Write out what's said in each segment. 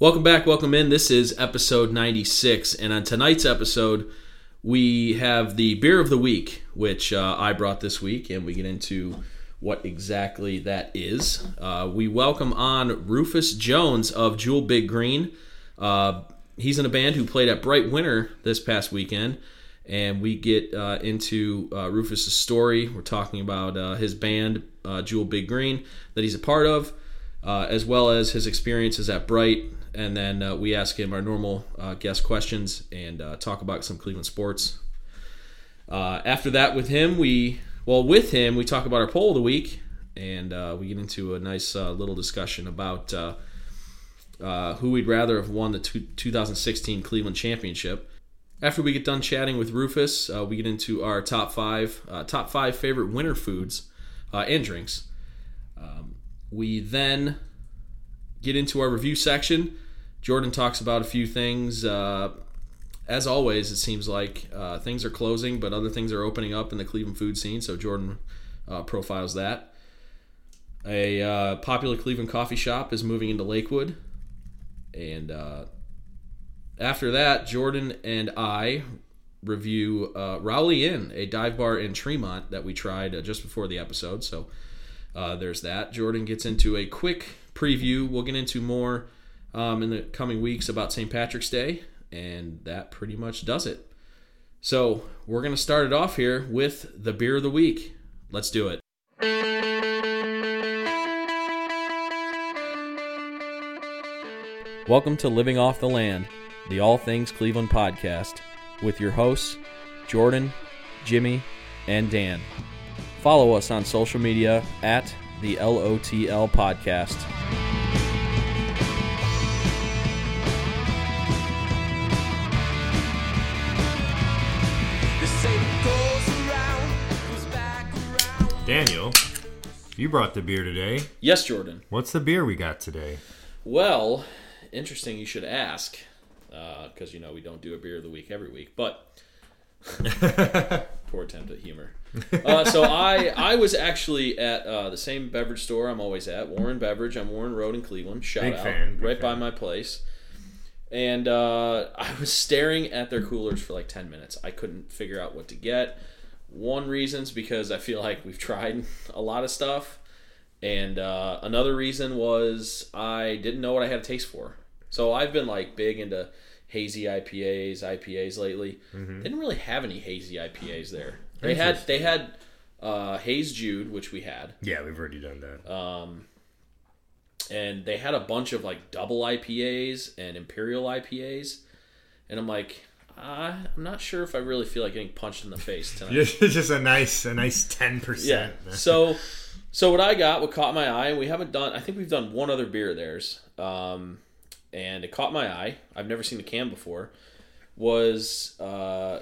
Welcome back, welcome in. This is episode 96, and on tonight's episode, we have the beer of the week, which uh, I brought this week, and we get into what exactly that is. Uh, we welcome on Rufus Jones of Jewel Big Green. Uh, he's in a band who played at Bright Winter this past weekend, and we get uh, into uh, Rufus's story. We're talking about uh, his band, Jewel Big Green, that he's a part of, as well as his experiences at Bright. And then uh, we ask him our normal uh, guest questions and uh, talk about some Cleveland sports. Uh, after that, with him, we well, with him, we talk about our poll of the week, and uh, we get into a nice uh, little discussion about who we'd rather have won the two, 2016 Cleveland Championship. After we get done chatting with Rufus, we get into our top five top five favorite winter foods and drinks. Um, we then get into our review section. Jordan talks about a few things. Uh, as always, it seems like uh, things are closing, but other things are opening up in the Cleveland food scene. So Jordan uh, profiles that. A uh, popular Cleveland coffee shop is moving into Lakewood, and uh, after that, Jordan and I review uh, Rowley Inn, a dive bar in Tremont that we tried just before the episode. So there's that. Jordan gets into a quick preview. We'll get into more um, in the coming weeks about St. Patrick's Day, and that pretty much does it. So we're going to start it off here with the beer of the week. Let's do it. Welcome to Living Off the Land, the All Things Cleveland podcast, with your hosts, Jordan, Jimmy, and Dan. Follow us on social media at the LOTL podcast. You brought the beer today. Yes, Jordan. What's the beer we got today? Well, interesting you should ask, because you know we don't do a beer of the week every week, but poor attempt at humor. Uh, so I I was actually at uh, the same beverage store I'm always at, Warren Beverage. I'm Warren Road in Cleveland. Shout Big out, fan, right by my place. And uh, I was staring at their coolers for like ten minutes. I couldn't figure out what to get. One reason's because I feel like we've tried a lot of stuff, and uh, another reason was I didn't know what I had a taste for. So I've been like big into hazy IPAs, IPAs lately. Didn't really have any hazy IPAs there. They had they had uh, Haze Jude, which we had, Yeah, we've already done that. um, and they had a bunch of like double IPAs and imperial IPAs, and I'm like, uh, I'm not sure if I really feel like getting punched in the face tonight. It's just a nice, a nice ten percent. Yeah. So, so what I got, what caught my eye, and we haven't done. I think we've done one other beer of theirs, um, and it caught my eye. I've never seen the can before. Was uh,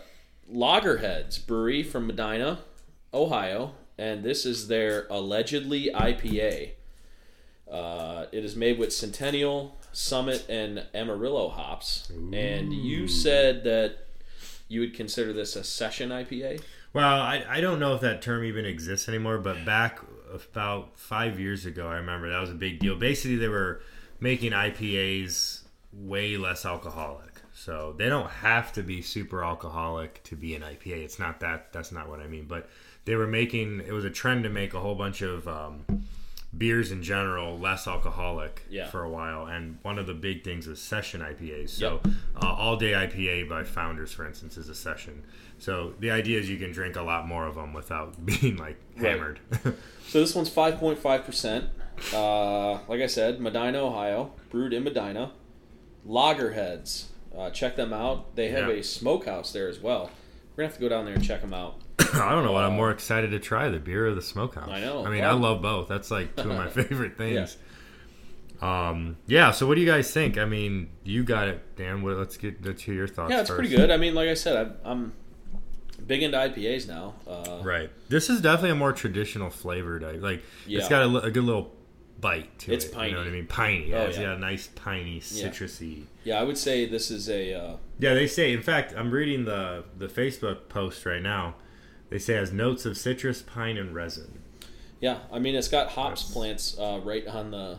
Lagerheads Brewery from Medina, Ohio, and this is their allegedly IPA. Uh, it is made with Centennial, Summit, and Amarillo hops. And you said that you would consider this a session IPA. Well, I, I don't know if that term even exists anymore, but back about five years ago, I remember that was a big deal. Basically, they were making IPAs way less alcoholic. So they don't have to be super alcoholic to be an IPA. It's not that. That's not what I mean. But they were making. It was a trend to make a whole bunch of um, beers in general less alcoholic Yeah. for a while. And one of the big things is session IPAs. So Yep. uh, all day IPA by Founders, for instance, is a session. So the idea is you can drink a lot more of them without being like Right. hammered. So this one's 5.5%. Uh, like I said, Medina, Ohio, brewed in Medina. Lagerheads. Uh, check them out. They have Yeah. a smokehouse there as well. We're going to have to go down there and check them out. I don't know what I'm more excited to try the beer or the smokehouse. I know. I mean, I love both. That's like two of my favorite Yeah. things. Um, yeah. So, what do you guys think? I mean, you got it, Dan. What, let's get let's hear your thoughts. Yeah, it's first. pretty good. I mean, like I said, I'm, I'm big into IPAs now. Uh, Right. This is definitely a more traditional flavored. Like Yeah. it's got a, a good little bite to It's it. piney. You know what I mean? Piney. Yeah, Oh, it's yeah. got a nice piney citrusy. Yeah, I would say this is a. Uh, Yeah, they say. In fact, I'm reading the the Facebook post right now. They say it has notes of citrus, pine, and resin. yeah, I mean, it's got hops That's- plants uh, right on the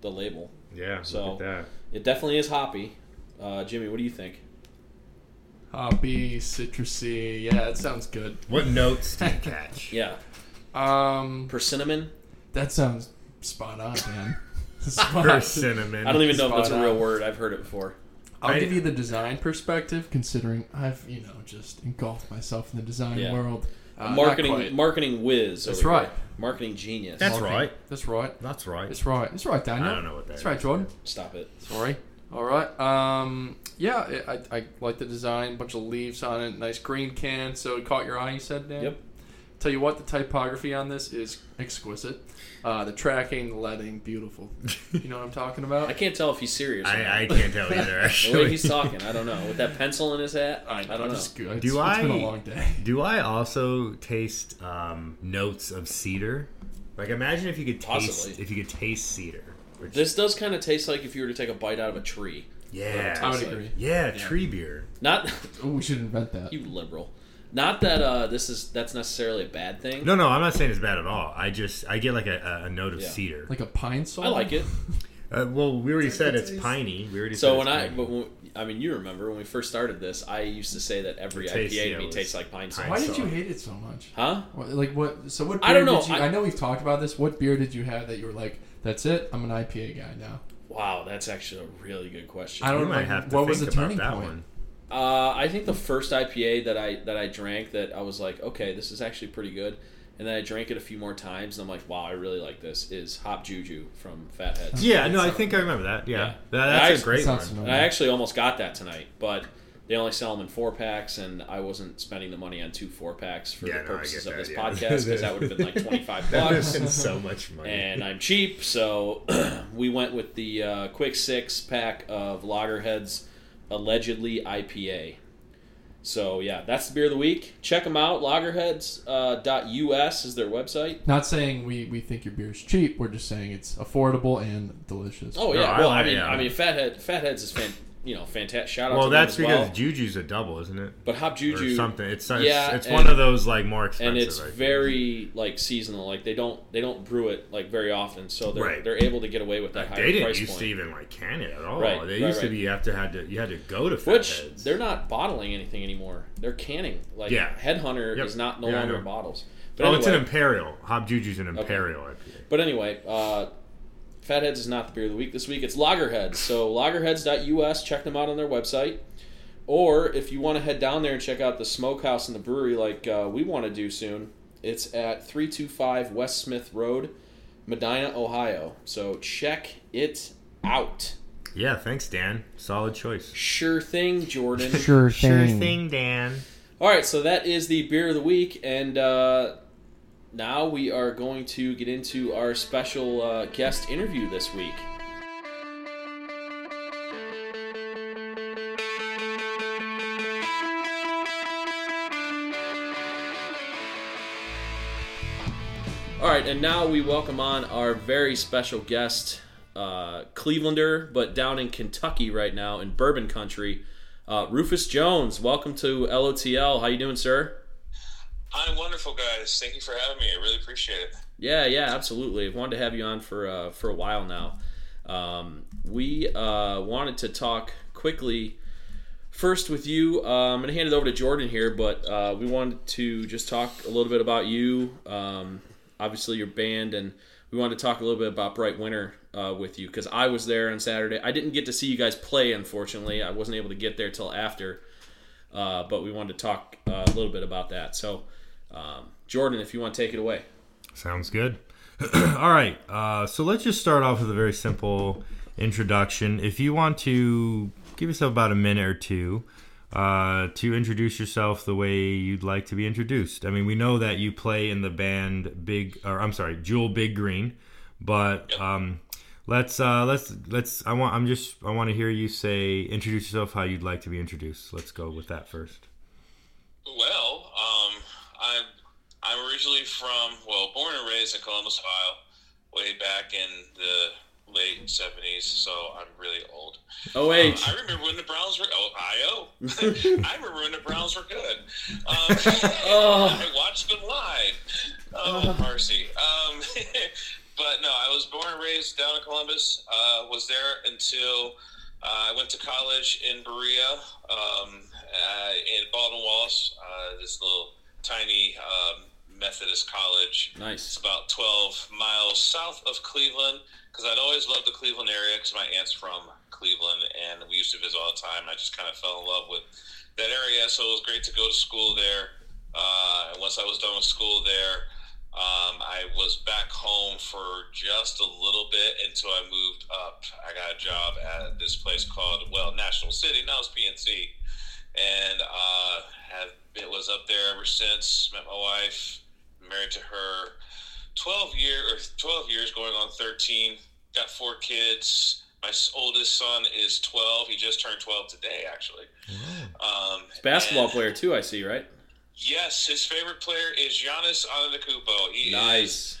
the label. Yeah, So- look at that. It definitely is hoppy. Uh, Jimmy, what do you think? Hoppy, citrusy. Yeah, it sounds good. What notes do you catch? Yeah, Um, persimmon. that sounds spot on, man. Spot- For cinnamon. I don't even know if that's a Spot real word. I've heard it before. I'll I- give you the design perspective, considering I've you know just engulfed myself in the design Yeah. world. Uh, marketing, marketing whiz. That's right. here. Marketing genius. That's Marketing. right. That's right. That's right. That's right. That's right, Daniel. I don't know what that That's is. right, Jordan. Stop it. Sorry. All right. Um. Yeah, I, I, I like the design. Bunch of leaves on it. Nice green can. So it caught your eye. You said, Dan. Yep. Tell you what, the typography on this is exquisite. Uh, the tracking, the leading, beautiful. You know what I'm talking about? I can't tell if he's serious. or not. I, I can't tell either. the way Actually, he's talking, I don't know. With that pencil in his hat, I, don't know. Just, it's, Do it's been a I- long day. do I also taste um, notes of cedar? Like, imagine if you could taste Possibly. if you could taste cedar. Which, This does kind of taste like if you were to take a bite out of a tree. yeah, I would like- agree. yeah, tree beer. Not Ooh, we should invent that. you liberal. Not that uh, this is that's necessarily a bad thing. No, no, I'm not saying it's bad at all. I just I get like a, a note of Yeah. cedar. Like a pine sol. I like it. Uh, well, we already said it's taste. piney. We already So said when it's I, piney. but when, I mean, you remember when we first started this, I used to say that every It tastes- IPA to me it was tastes like pine pine sol. Why did you hate it so much? Huh? What- Like what? So what? Beer I don't know. Did you, I- I, know we've talked about this. What beer did you have that you were like, "That's it. I'm an IPA guy now." Wow, that's actually a really good question. I don't you know. might like, have to what think was the about turning that point? one. Uh, I think the first IPA that I that I drank that I was like, okay, this is actually pretty good, and then I drank it a few more times, and I'm like, wow, I really like this. Is Hop Juju from Fatheads? Yeah, no, I think I remember that. Yeah, Yeah. That- that's a great Sounds one. And I actually almost got that tonight, but they only sell them in four packs, and I wasn't spending the money on two four packs for Yeah, the no, I purposes get of that, this yeah. podcast because that would have been like twenty five That bucks. would have been so much money. and I'm cheap, so we went with the uh, quick six pack of Lagerheads allegedly IPA. So yeah, that's the beer of the week. Check them out. Lagerheads uh, dot us is their website. Not saying we, we think your beer is cheap. We're just saying it's affordable and delicious. Oh yeah, I well I, like- mean yeah. I mean Fathead Fatheads is fan, you know fantastic. Shout out well, that's because well. Juju's a double, isn't it? But Hop Or Juju something. It's it's, Yeah, it's and- one of those like more expensive. and it's I think. very like seasonal. Like they don't they don't brew it like very often, so they're Right. they're able to get away with that higher They didn't used point. to even like can it at all. Right, they right, used to be you have to had to you had to go to Which Fatheads. they're not bottling anything anymore. They're canning. Like Yeah. Headhunter Yep. is not no Yeah, longer bottles. But oh, anyway, it's an imperial. Hop Juju's an imperial IPA. But anyway, uh, Fatheads is not the beer of the week this week. It's Lagerheads. So lagerheads.us, check them out on their website. Or if you want to head down there and check out the smokehouse and the brewery like uh, we want to do soon, it's at 325 West Smith Road, Medina, Ohio. So check it out. Yeah, thanks, Dan. Solid choice. Sure thing, Jordan. Sure thing. Sure thing, Dan. All right, so that is the beer of the week, and uh, now we are going to get into our special uh, guest interview this week. All right, and now we welcome on our very special guest, uh, Clevelander, but down in Kentucky right now in Bourbon Country, uh, Rufus Jones. Welcome to LOTL. How you doing, sir? I'm wonderful, guys. Thank you for having me. I really appreciate it. Yeah, yeah, absolutely. I've wanted to have you on for uh, for a while now. Um, we uh, wanted to talk quickly first with you. Uh, I'm going to hand it over to Jordan here, but uh, we wanted to just talk a little bit about you, um, obviously your band, and we wanted to talk a little bit about Bright Winter uh, with you because I was there on Saturday. I didn't get to see you guys play, unfortunately. I wasn't able to get there till after, uh, but we wanted to talk uh, a little bit about that. So, um, Jordan, if you want to take it away. Sounds good. All right. Uh, so let's just start off with a very simple introduction. If you want to give yourself about a minute or two uh, to introduce yourself the way you'd like to be introduced. I mean, we know that you play in the band Big, or I'm sorry, Jewel Big Green, but um, let's uh, let's let's. I want. I'm just. I want to hear you say introduce yourself how you'd like to be introduced. Let's go with that first. Well, um, I'm I'm originally from well, born and raised in Columbus, Ohio, way back in the late '70s. So I'm really old. Oh, Um. I remember when the Browns were. Ohio. I remember when the Browns were good. Um, Oh. I watched them live. Oh, mercy. Um, but no, I was born and raised down in Columbus. Uh, was there until uh, I went to college in Berea, um, uh, in Baldwin Wallace, uh, this little tiny um, Methodist college. Nice. It's about 12 miles south of Cleveland because I'd always loved the Cleveland area because my aunt's from Cleveland and we used to visit all the time. I just kind of fell in love with that area, so it was great to go to school there. Uh, and once I was done with school there, um, I was back home for just a little bit until I moved up. I got a job at this place called, well, National City. Now it's PNC. And uh, have, it was up there ever since. Met my wife, married to her 12 year or 12 years going on 13 got four kids my oldest son is 12 he just turned 12 today actually um, Basketball and- player too, I see, right? yes his favorite player is Giannis Antetokounmpo he is Nice.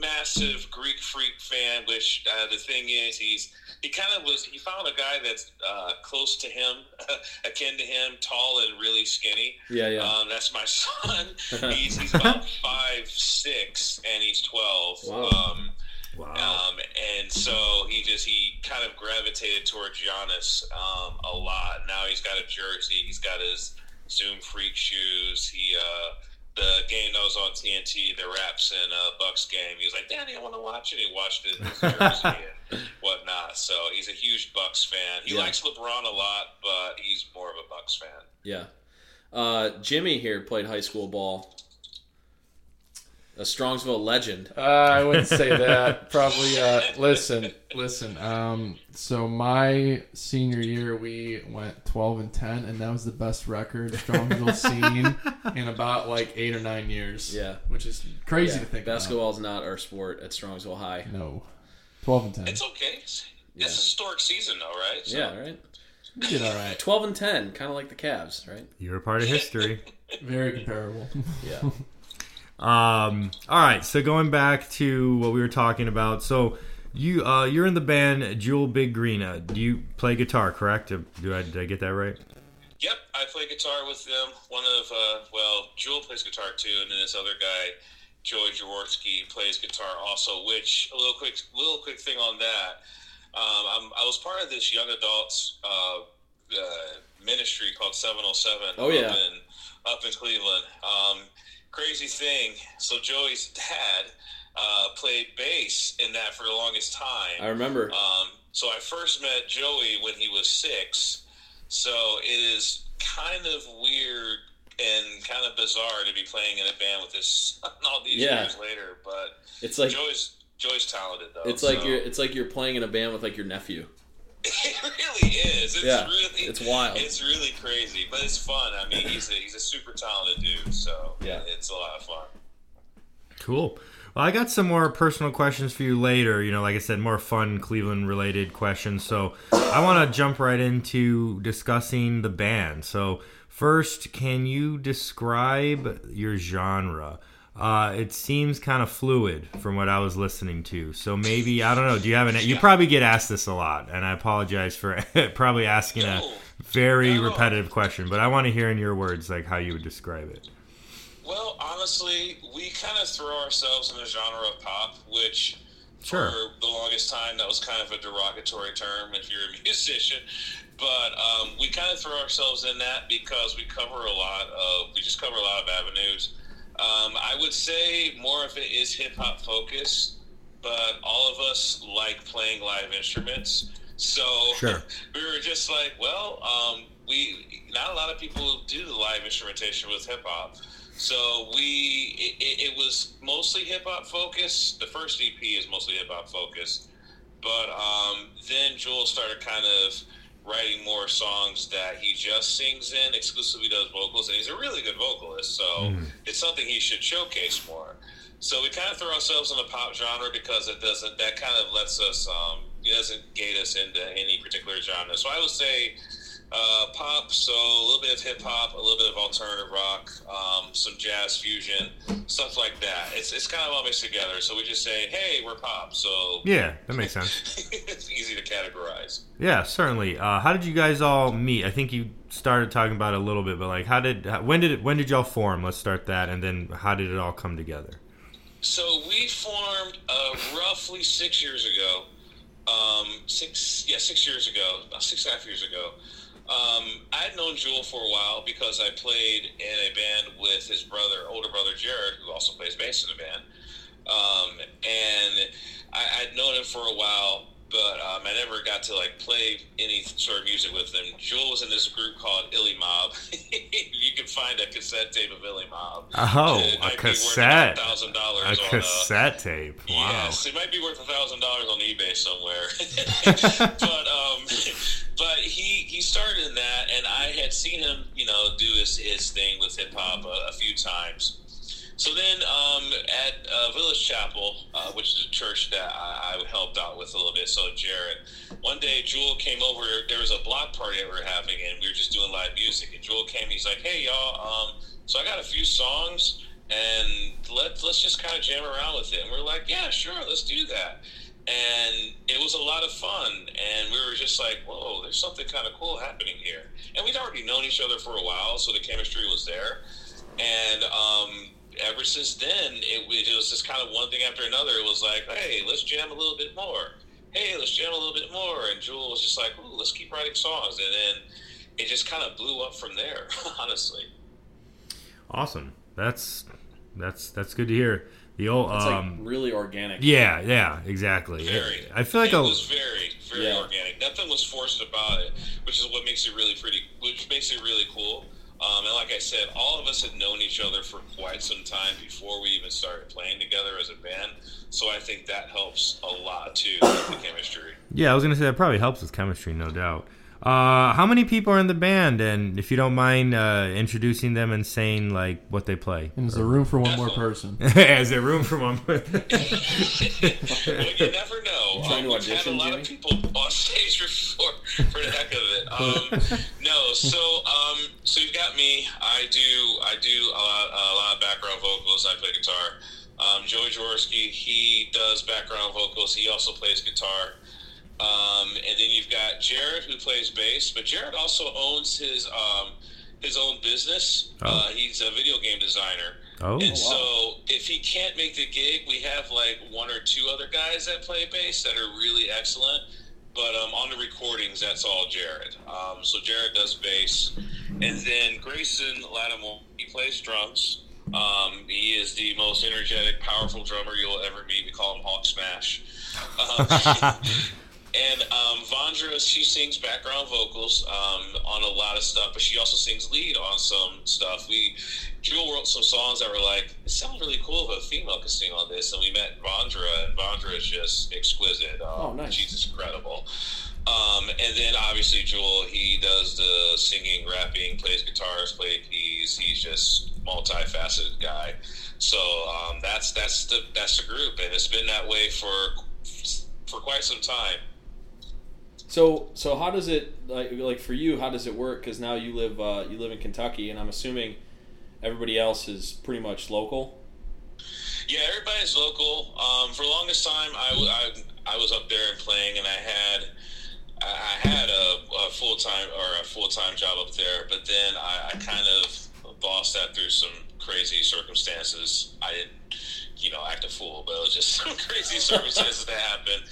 massive Greek freak fan. Which uh, the thing is, he's he kind of was. He found a guy that's uh, close to him, akin to him, tall and really skinny. Yeah, yeah. Um, that's my son. he's he's about five six, and he's twelve. Wow. Um, Wow. um, and so he just he kind of gravitated towards Giannis um, a lot. Now he's got a jersey. He's got his Zoom Freak shoes. He uh, the game that was on TNT, the Raps and uh, Bucks game. He was like, "Daddy, I want to watch it." He watched it in his jersey and whatnot. So he's a huge Bucks fan. He Yeah. likes LeBron a lot, but he's more of a Bucks fan. Yeah. Uh, Jimmy here played high school ball. A Strongsville legend. Uh, I wouldn't say that. Probably. Uh, listen, listen. Um, so my senior year, we went twelve and ten, and that was the best record Strongsville seen in about like eight or nine years. Yeah. which is crazy Yeah. to think. Basketball is not our sport at Strongsville High. No, twelve and ten. It's okay. It's, Yeah. it's a historic season, though, right? So- Yeah, right. We did all right. 12 and 10, kind of like the Cavs, right? You're a part of history. Very comparable. Yeah. Um, all right, so going back to what we were talking about, so you uh, you're in the band Jewel Big Green. Uh, do you play guitar? Correct? Do I, did I get that right? Yep, I play guitar with them. One of, uh, well, Jewel plays guitar too, and then this other guy, Joey Jaworski, plays guitar also. Which a little quick, little quick thing on that. Um, I'm, I was part of this young adults uh, uh, ministry called 707. Oh, yeah. up in, up in Cleveland. Um, crazy thing. So Joey's dad uh, played bass in that for the longest time. I remember. Um, so I first met Joey when he was six. So it is kind of weird and kind of bizarre to be playing in a band with this all these Yeah. years later. But It's like Joey's Joey's talented though. it's like so- you're it's like you're playing in a band with like your nephew. It really is. It's Yeah, really it's wild. It's really crazy, but it's fun. I mean, he's a he's a super talented dude. So Yeah. it's a lot of fun. Cool. Well, I got some more personal questions for you later. You know, like I said, more fun Cleveland related questions. So I want to jump right into discussing the band. So, first, can you describe your genre? Uh, it seems kind of fluid from what I was listening to. So maybe I don't know. Do you have an? You probably get asked this a lot, and I apologize for probably asking a very No. repetitive question. But I want to hear in your words like how you would describe it. Well, honestly, we kind of throw ourselves in the genre of pop, which Sure. for the longest time that was kind of a derogatory term if you're a musician. But um, we kind of throw ourselves in that because we cover a lot of we just cover a lot of avenues. Um, I would say more of it is hip hop focused, but all of us like playing live instruments. So Sure. we were just like, well, um, we not a lot of people do the live instrumentation with hip hop. So we it, it, was mostly hip hop focused. The first EP is mostly hip hop focused, but um, then Joel started kind of writing more songs that he just sings in, exclusively does vocals, and he's a really good vocalist. So it's something he should showcase more. So we kind of throw ourselves in the pop genre because it doesn't. That kind of lets us. Um, it doesn't gate us into any particular genre. So I would say uh, pop. So a little bit of hip hop, a little bit of alternative rock, um, some jazz fusion, stuff like that. It's it's kind of all mixed together. So we just say, hey, we're pop. So Yeah, that makes sense. it's easy to categorize. Yeah, certainly. Uh, how did you guys all meet? I think you started talking about it a little bit, but like, how did when did it, when did y'all form? Let's start that, and then how did it all come together? so we formed uh, roughly six years ago. Um, six, yeah, six years ago, about six and a half years ago. Um, I had known Jewel for a while because I played in a band with his brother, older brother Jared, who also plays bass in the band. Um, and I, I'd known him for a while, but um, I never got to like play any sort of music with him. Jewel was in this group called Illy Mob. you can find a cassette tape of Illy Mob. Oh, It a might be worth cassette. thousand dollars. A on, uh, cassette tape. Wow. Yes, it might be worth a thousand dollars on eBay somewhere. but um, but he he started in that, and I had seen him, you know, do his his thing with hip hop a, a few times. So then um, at uh, Village Chapel, uh, which is a church that I, I helped out with a little bit, so Jared, one day Jewel came over. There was a block party that we were having, and we were just doing live music. And Jewel came. He's like, "Hey y'all, um, so I got a few songs, and let's let's just kind of jam around with it." And we're like, "Yeah, sure, let's do that." And it was a lot of fun, and we were just like, "Whoa, there's something kind of cool happening here." And we'd already known each other for a while, so the chemistry was there. And um, ever since then, it, it was just kind of one thing after another. It was like, hey, let's jam a little bit more. Hey, let's jam a little bit more. And Jewel was just like, ooh, let's keep writing songs. And then it just kind of blew up from there, honestly. Awesome. That's that's that's good to hear. The old It's um like really organic. yeah, yeah, exactly. Very. I feel like it a was very, very Yeah. organic. Nothing was forced about it, which is what makes it really pretty, which makes it really cool. Um, and like I said, all of us had known each other for quite some time before we even started playing together as a band. So I think that helps a lot too, with the chemistry. Yeah, I was gonna say that probably helps with chemistry, no doubt. Uh, how many people are in the band? And if you don't mind uh, introducing them and saying like what they play, And is there room for one more person? is there room for one? well, you never know. Trying to Um, we've had a lot Jimmy? of people on stage before for the heck of it. Um, no, so um, so you've got me. I do I do a lot, a lot of background vocals. I play guitar. Um, Joey Jaworski, he does background vocals. He also plays guitar. Um, and then you've got Jared who plays bass, but Jared also owns his um, his own business. Oh. Uh, he's a video game designer. Oh, And so if he can't make the gig, we have like one or two other guys that play bass that are really excellent. But um, on the recordings, that's all Jared. Um, so Jared does bass, and then Grayson Lattimore he plays drums. Um, he is the most energetic, powerful drummer you'll ever meet. We call him Hawk Smash. Um, and um, Vondra, she sings background vocals um, on a lot of stuff, but she also sings lead on some stuff. We Jewel wrote some songs that were like, it sounds really cool if a female could sing on this, and we met Vondra, and Vondra is just exquisite. Um, Oh, nice. She's incredible. Um, and then obviously Jewel, he does the singing, rapping, plays guitars, plays keys. He's just multifaceted guy. So um, that's that's the that's the group, and it's been that way for for quite some time. So so how does it like like for you? How does it work? Because now you live uh, you live in Kentucky, and I'm assuming everybody else is pretty much local. Yeah, everybody's local. Um, for the longest time, I was up there and playing, and I had I I had a, a full time or a full time job up there, but then I, I kind of lost that through some crazy circumstances. I didn't, you know, act a fool, but it was just some crazy circumstances that happened.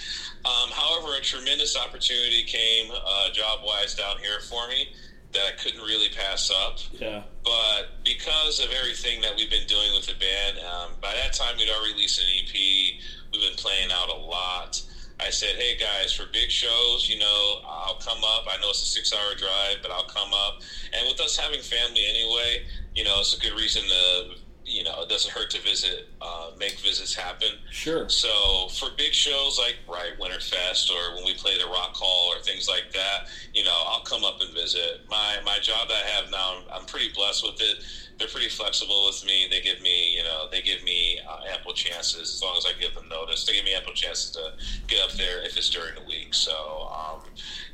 Um, however, a tremendous opportunity came uh, job wise down here for me that I couldn't really pass up Yeah. but because of everything that we've been doing with the band, um, by that time we'd already released an EP. We've been playing out a lot. I said, "Hey guys, for big shows, you know, I'll come up. I know it's a six-hour drive, but I'll come up." And with us having family anyway, you know, it's a good reason to, you know, it doesn't hurt to visit, uh, make visits happen. Sure. So for big shows like Bright Winterfest or when we play the Rock Hall or things like that, you know, I'll come up and visit. My my job that I have now, I'm, I'm pretty blessed with it. They're pretty flexible with me. They give me, you know, they give me uh, ample chances as long as I give them notice. They give me ample chances to get up there if it's during the week. So um,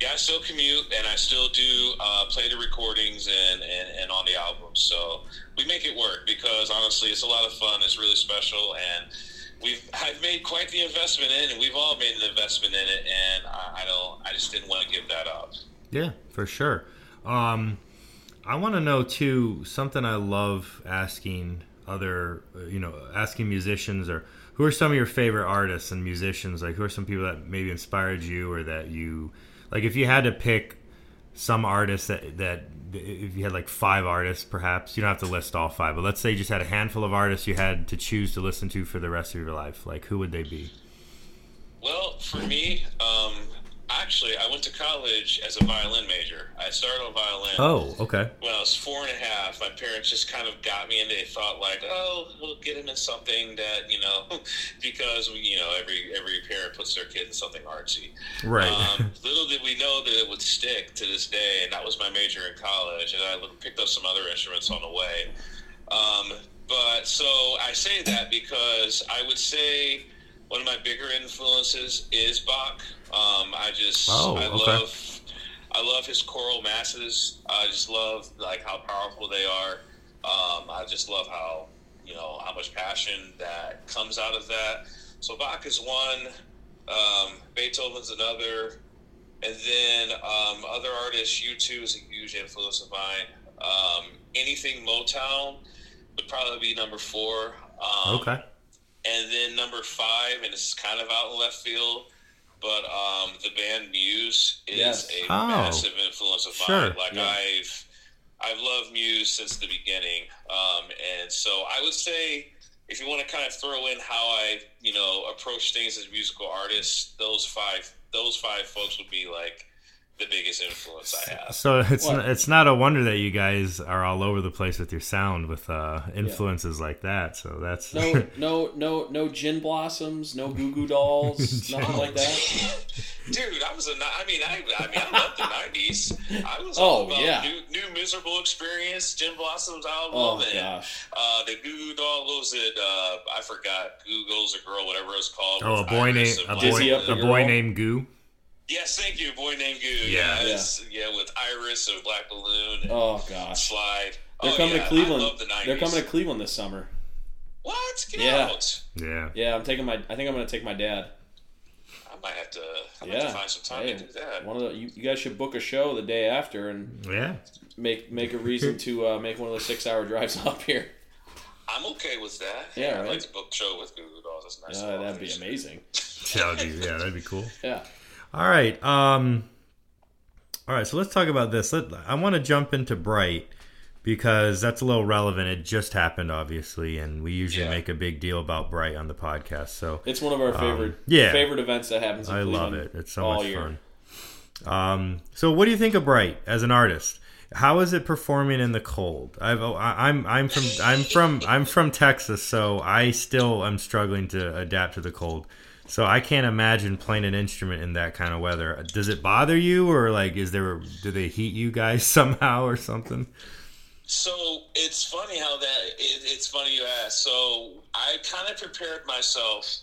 yeah, I still commute and I still do uh, play the recordings and, and and on the albums. So we make it work because honestly, it's a lot of fun. It's really special and we've I've made quite the investment in, and we've all made an investment in it, and I, I don't, I just didn't want to give that up. Yeah, for sure. Um, I want to know too something I love asking other, you know, asking musicians or who are some of your favorite artists and musicians? Like, who are some people that maybe inspired you or that you, like, if you had to pick some artists that, that if you had like five artists, perhaps, you don't have to list all five, but let's say you just had a handful of artists you had to choose to listen to for the rest of your life, like, who would they be? Well, for me, um, actually, I went to college as a violin major. I started on violin. Oh, okay. when I was four and a half, my parents just kind of got me into. They thought like, oh, we'll get him in something that you know, because you know every every parent puts their kid in something artsy. Right. Um, little did we know that it would stick to this day, and that was my major in college. And I picked up some other instruments on the way. Um, but so I say that because I would say one of my bigger influences is Bach. Um, I just Oh, I okay. love I love his choral masses. I just love like how powerful they are. Um, I just love how you know how much passion that comes out of that. So Bach is one. Um, Beethoven's another. And then um, other artists, U2 is a huge influence of mine. Um, anything Motown would probably be number four. Um, Okay. And then number five, and it's kind of out in left field, but um, the band Muse is Yes. a Oh, massive influence of sure. mine. Like Yeah. I've I've loved Muse since the beginning, um, and so I would say if you want to kind of throw in how I you know approach things as a musical artist, those five those five folks would be like the biggest influence I have. So it's What? not, it's not a wonder that you guys are all over the place with your sound with uh, influences like that. So that's No, no, no, no gin blossoms, no Goo Goo dolls, nothing like that. Dude, I was a. ni- I mean, I, I mean, I love the '90s. I was Oh, all about yeah. new, new miserable experience, Gin Blossoms' album, Oh and gosh. uh, the Goo Goo Doll. What was it? Uh, I forgot. Goo Goes a Girl, whatever it was called. oh a boy named a boy Dizzy Up the a boy named Goo. Yes, thank you, Boy Named Goo. Yeah. Yeah, yeah, yeah with Iris and Black Balloon and Oh gosh. Slide. They're oh, coming yeah, to Cleveland. I love the 90s. They're coming to Cleveland this summer. What? Get Yeah. out. Yeah. Yeah, I'm taking my. I think I'm going to take my dad. I might have to. I might Yeah. have to find some time Hey, to do that. One of the, you, you guys should book a show the day after and Yeah. make make a reason to uh, make one of those six hour drives up here. I'm okay with that. Yeah, I'd right. like to book a show with Goo Goo Dolls. That's nice. Uh, that'd be amazing. That would be, yeah, that'd be cool. Yeah. All right. Um All right, so let's talk about this. Let, I want to jump into Bright because that's a little relevant. It just happened obviously, and we usually Yeah. make a big deal about Bright on the podcast. So It's one of our favorite Um, yeah. favorite events that happens in I love it. It's so much year. fun. Um, so what do you think of Bright as an artist? How is it performing in the cold? I've, oh, I- I'm I'm from I'm from I'm from Texas, so I still am struggling to adapt to the cold. So I can't imagine playing an instrument in that kind of weather. Does it bother you, or like, is there do they heat you guys somehow or something? So it's funny how that. It, it's funny you ask. So I kind of prepared myself.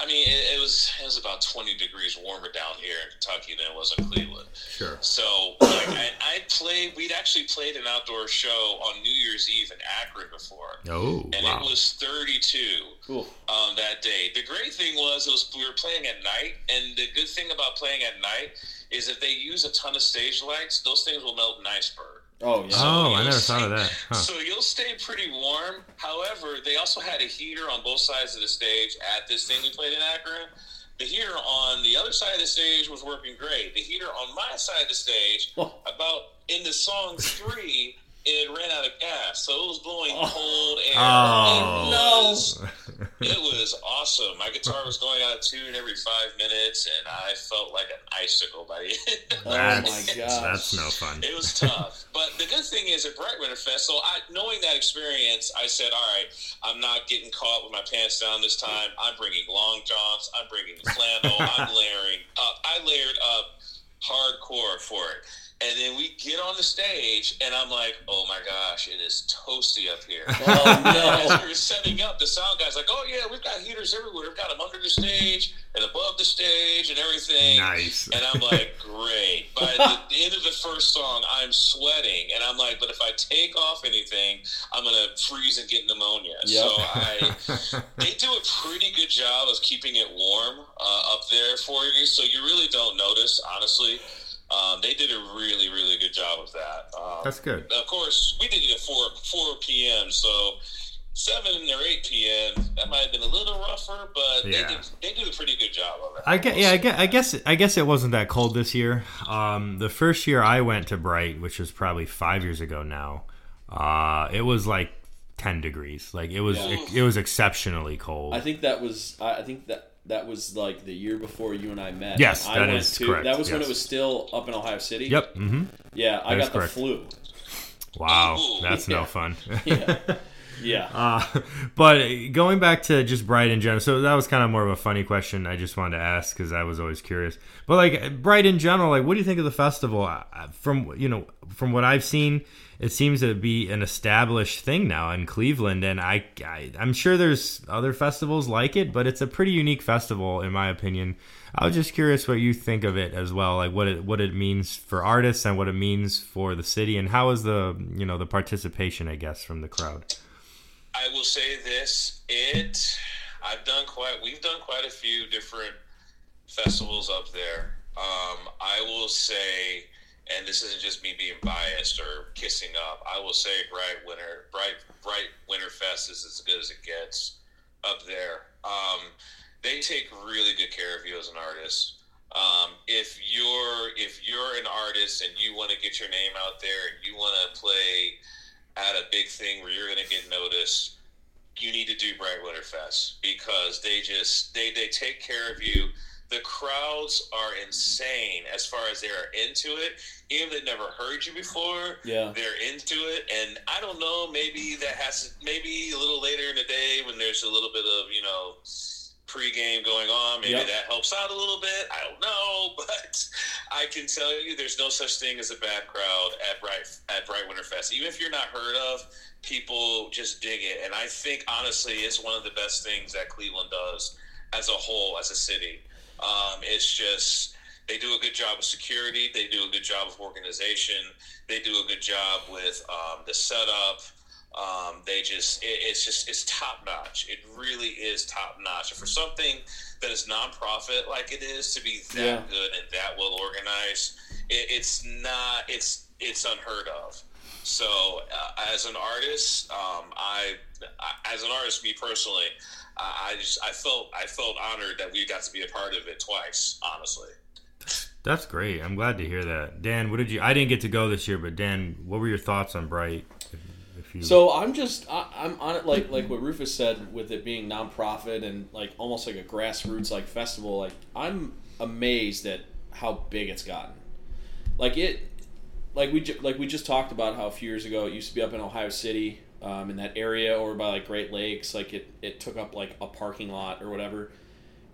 I mean, it, it was it was about twenty degrees warmer down here in Kentucky than it was in Cleveland. Sure. So like I, I played. We'd actually played an outdoor show on New Year's Eve in Akron before, Oh and wow. it was thirty-two Cool. um, that day. The great thing was it was we were playing at night, and the good thing about playing at night is if they use a ton of stage lights, those things will melt an iceberg. Oh yeah. Oh, I never stay- thought of that. Huh. So you'll stay pretty warm. However, they also had a heater on both sides of the stage at this thing we played in Akron. The heater on the other side of the stage was working great. The heater on my side of the stage, Oh. about in the song three, it ran out of gas, so it was blowing Oh. cold air. Oh. It was, it was awesome. My guitar was going out of tune every five minutes, and I felt like an icicle by the end. Oh That's, my gosh. that's no fun. It was tough, but the good thing is at Bright Winter Fest. So I, knowing that experience, I said, "All right, I'm not getting caught with my pants down this time. I'm bringing long johns. I'm bringing flannel. I'm layering up. I layered up hardcore for it." And then we get on the stage, and I'm like, "Oh my gosh, it is toasty up here." Oh As we were setting up, the sound guy's like, "Oh yeah, we've got heaters everywhere. We've got them under the stage and above the stage and everything." Nice. And I'm like, great. By the, the end of the first song, I'm sweating, and I'm like, but if I take off anything, I'm gonna freeze and get pneumonia. Yep. So I, they do a pretty good job of keeping it warm uh, up there for you, so you really don't notice. Honestly, um, they did a really, really good job of that. Um, That's good. of course, we did it at four four p.m. So seven or eight p.m. That might have been a little rougher, but Yeah. they did they did a pretty good job of it. I guess, yeah, I guess, I guess, I guess it wasn't that cold this year. Um, the first year I went to Bright, which was probably five years ago now, uh, it was like ten degrees. Like it was, Yeah. it, it was exceptionally cold. I think that was. I I think that that was like the year before you and I met. Yes, I that is to, correct, That was when it was still up in Ohio City. yep. hmm Yeah, I That got the correct. flu. Wow, that's yeah. no fun. Yeah. Yeah. Uh, but going back to just Bright in general, so that was kind of more of a funny question. I just wanted to ask because I was always curious. But like Bright in general, like what do you think of the festival? From you know, from what I've seen, it seems to be an established thing now in Cleveland, and I, I I'm sure there's other festivals like it, but it's a pretty unique festival in my opinion. I was just curious what you think of it as well, like what it what it means for artists and what it means for the city, and how is the you know the participation, I guess, from the crowd. I will say this: it. I've done quite. We've done quite a few different festivals up there. Um, I will say, and this isn't just me being biased or kissing up. I will say, Bright Winter, Bright Bright Winter Fest is as good as it gets up there. Um, they take really good care of you as an artist. Um, if you're if you're an artist and you want to get your name out there and you want to play at a big thing where you're going to get noticed, you need to do Bright Winter Fest because they just they they take care of you. The crowds are insane as far as they are into it. Even if they've never heard you before, Yeah. they're into it. And I don't know, maybe that has to, maybe a little later in the day when there's a little bit of you know pregame going on, maybe Yep. that helps out a little bit. I don't know, but I can tell you, there's no such thing as a bad crowd at Bright at Bright Winter Fest. Even if you're not heard of, people just dig it, and I think honestly, it's one of the best things that Cleveland does as a whole, as a city. Um, it's just they do a good job of security. They do a good job of organization. They do a good job with um, the setup. Um, they just it, it's just it's top notch. It really is top notch. For something that is nonprofit like it is to be that Yeah. good and that well organized, it, it's not it's it's unheard of. So uh, as an artist, um, I, I as an artist, me personally, I, I just I felt I felt honored that we got to be a part of it twice. Honestly. That's great. I'm glad to hear that. Dan, what did you? I didn't get to go this year, but Dan, what were your thoughts on Bright? If, if you, So I'm just I, I'm on it like like what Rufus said with it being nonprofit and like almost like a grassroots like festival. Like I'm amazed at how big it's gotten. Like it, like we ju- like we just talked about how a few years ago it used to be up in Ohio City, um, in that area or by like Great Lakes. Like it it took up like a parking lot or whatever.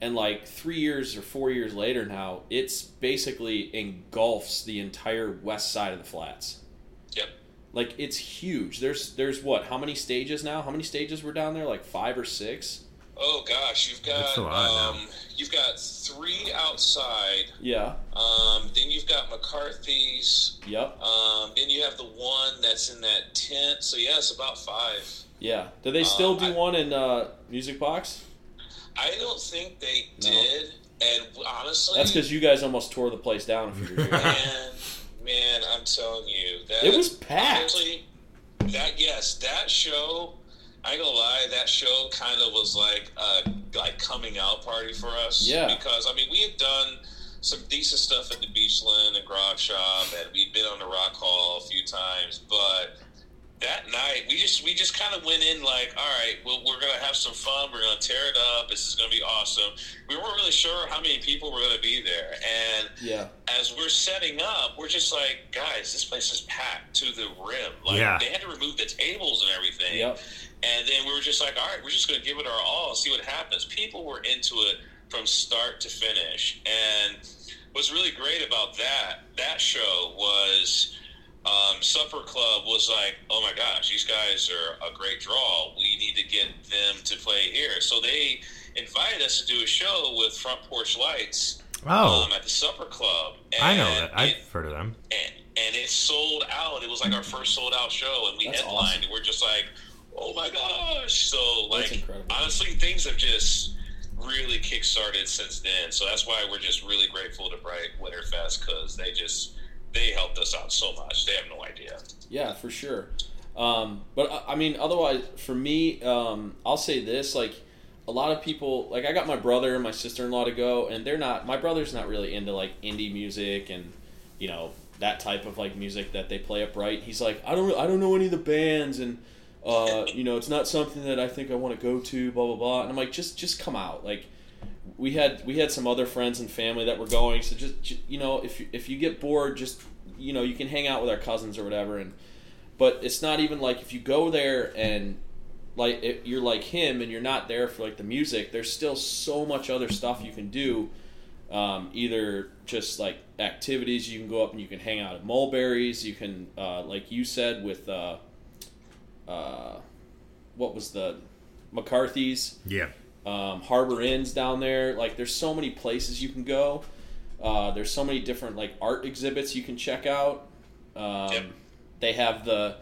And like three years or four years later now, it's basically engulfs the entire west side of the flats. Yep. Like it's huge. There's there's what? How many stages now? How many stages were down there? Like five or six? Oh gosh, you've got a lot um, you've got three outside. Yeah. Um, then you've got McCarthy's. Yep. Um, then you have the one that's in that tent. So yeah, it's about five. Yeah. Do they still Um, do I- one in uh, Music Box? I don't think they No. did. And honestly, That's because you guys almost tore the place down a few years ago. man, man, I'm telling you that It was packed. Honestly, that yes, that show. I ain't gonna lie, that show kind of was like a like coming out party for us. Yeah. Because I mean, we had done some decent stuff at the Beachland and Grog Shop, and we'd been on the Rock Hall a few times, but that night we just we just kind of went in like all right well, we're gonna have some fun we're gonna tear it up this is gonna be awesome we weren't really sure how many people were gonna be there and yeah. as we're setting up we're just like guys this place is packed to the rim like Yeah. they had to remove the tables and everything Yep. And then we were just like all right we're just gonna give it our all see what happens people were into it from start to finish and what's really great about that that show was um, Supper Club was like, oh my gosh, these guys are a great draw. We need to get them to play here. So they invited us to do a show with Front Porch Lights oh, um, at the Supper Club. And I know that. I've It, heard of them. and, and it sold out. It was like our first sold out show, and we That's headlined. awesome. And we're just like, oh my gosh! So like, honestly, things have just really kickstarted since then. So that's why we're just really grateful to Bright Winterfest because they just they helped us out so much. They have no idea. Yeah, for sure. Um, but I- I mean, otherwise, for me, um, I'll say this: like a lot of people, like I got my brother and my sister in law to go, and they're not. My brother's not really into like indie music and you know that type of like music that they play upright. He's like, I don't, I don't know any of the bands, and uh, you know, it's not something that I think I want to go to. Blah blah blah. And I'm like, just, just come out. Like, we had, we had some other friends and family that were going. So just, ju- you know, if you, if you get bored, just, you know, you can hang out with our cousins or whatever. And, but it's not even like if you go there and like you're like him and you're not there for like the music. There's still so much other stuff you can do. Um, either just like activities you can go up and you can hang out at mulberries you can uh, like you said with uh, uh, what was the mccarthy's Yeah. um, harbor inns down there like there's so many places you can go uh, there's so many different like art exhibits you can check out um, Yep. they have the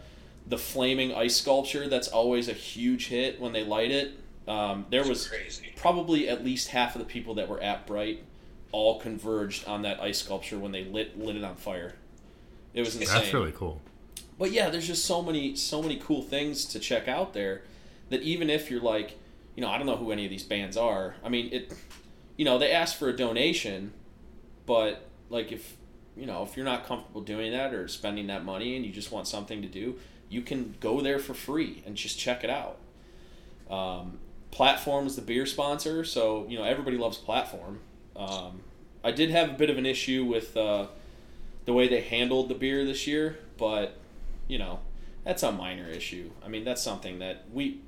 the flaming ice sculpture that's always a huge hit when they light it um, there was crazy. probably at least half of the people that were at Bright all converged on that ice sculpture when they lit lit it on fire. It was insane. That's really cool. But yeah, there's just so many so many cool things to check out there that even if you're like, you know, I don't know who any of these bands are. I mean, it you know, they ask for a donation, but like if you know, if you're not comfortable doing that or spending that money and you just want something to do, you can go there for free and just check it out. Um, Platform is the beer sponsor, so you know everybody loves Platform. Um, I did have a bit of an issue with uh, the way they handled the beer this year, but you know that's a minor issue. I mean that's something that we,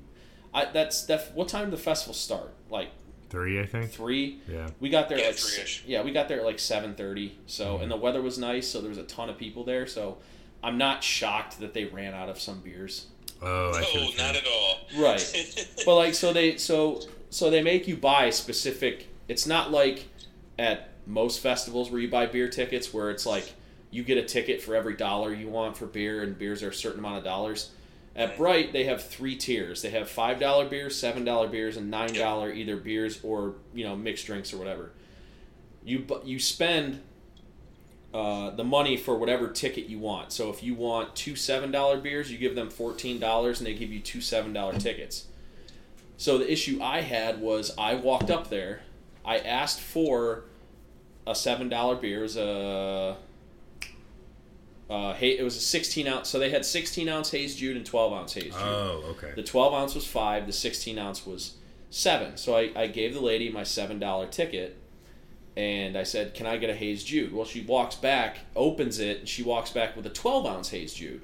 I that's def, what time did the festival start? Like Three, I think. three. Yeah. We got there Yeah, like three-ish. yeah, we got there at like seven thirty. So mm-hmm. and the weather was nice, so there was a ton of people there. So I'm not shocked that they ran out of some beers. Oh, I No, should. Oh, not at all. Right. But like so they so so they make you buy specific. It's not like at most festivals where you buy beer tickets where it's like you get a ticket for every dollar you want for beer and beers are a certain amount of dollars. At Bright they have three tiers. They have five dollar beers, seven dollar beers, and nine dollar either beers or you know mixed drinks or whatever. You you spend uh, the money for whatever ticket you want. So if you want two seven dollar beers, you give them fourteen dollars, and they give you two seven dollar tickets. So the issue I had was I walked up there, I asked for a seven dollar beer. It was a uh, it was a sixteen ounce. So they had sixteen ounce haze Jude and twelve ounce haze Jude. Oh, okay. The 12 ounce was five. The 16 ounce was seven. So I, I gave the lady my seven dollar ticket, and I said, "Can I get a haze Jude?" Well, she walks back, opens it, and she walks back with a 12 ounce haze Jude.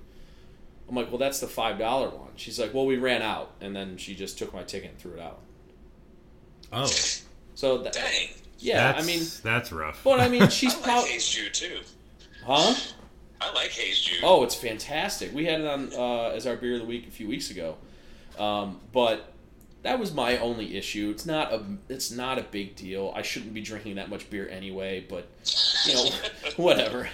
I'm like, "Well, that's the five dollar one." She's like, "Well, we ran out," and then she just took my ticket and threw it out. Oh, So that, Dang. yeah, that's, I mean, that's rough. but I mean, she's I like probably, Haze Jude too. huh? I like Haze Jude. Oh, it's fantastic. We had it on uh, as our beer of the week a few weeks ago, um, but that was my only issue. It's not a it's not a big deal. I shouldn't be drinking that much beer anyway, but you know, whatever.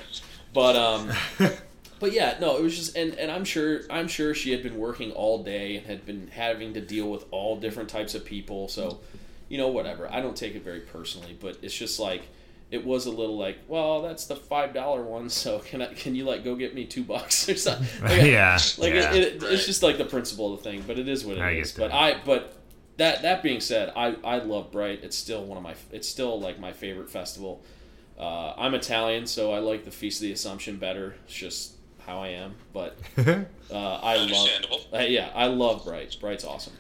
But um, but yeah, no, it was just and, and I'm sure I'm sure she had been working all day and had been having to deal with all different types of people. So, you know, whatever. I don't take it very personally, but it's just like it was a little like, well, that's the five dollar one. So can I can you like go get me two bucks or something? Like, yeah. like yeah. it, it, it's just like the principle of the thing, but it is what it is. I get But. I but that that being said, I I love Bright. It's still one of my it's still like my favorite festival. Uh, I'm Italian, so I like the Feast of the Assumption better. It's just how I am, but uh, I love Understandable. uh, yeah, I love Bright. Bright's awesome.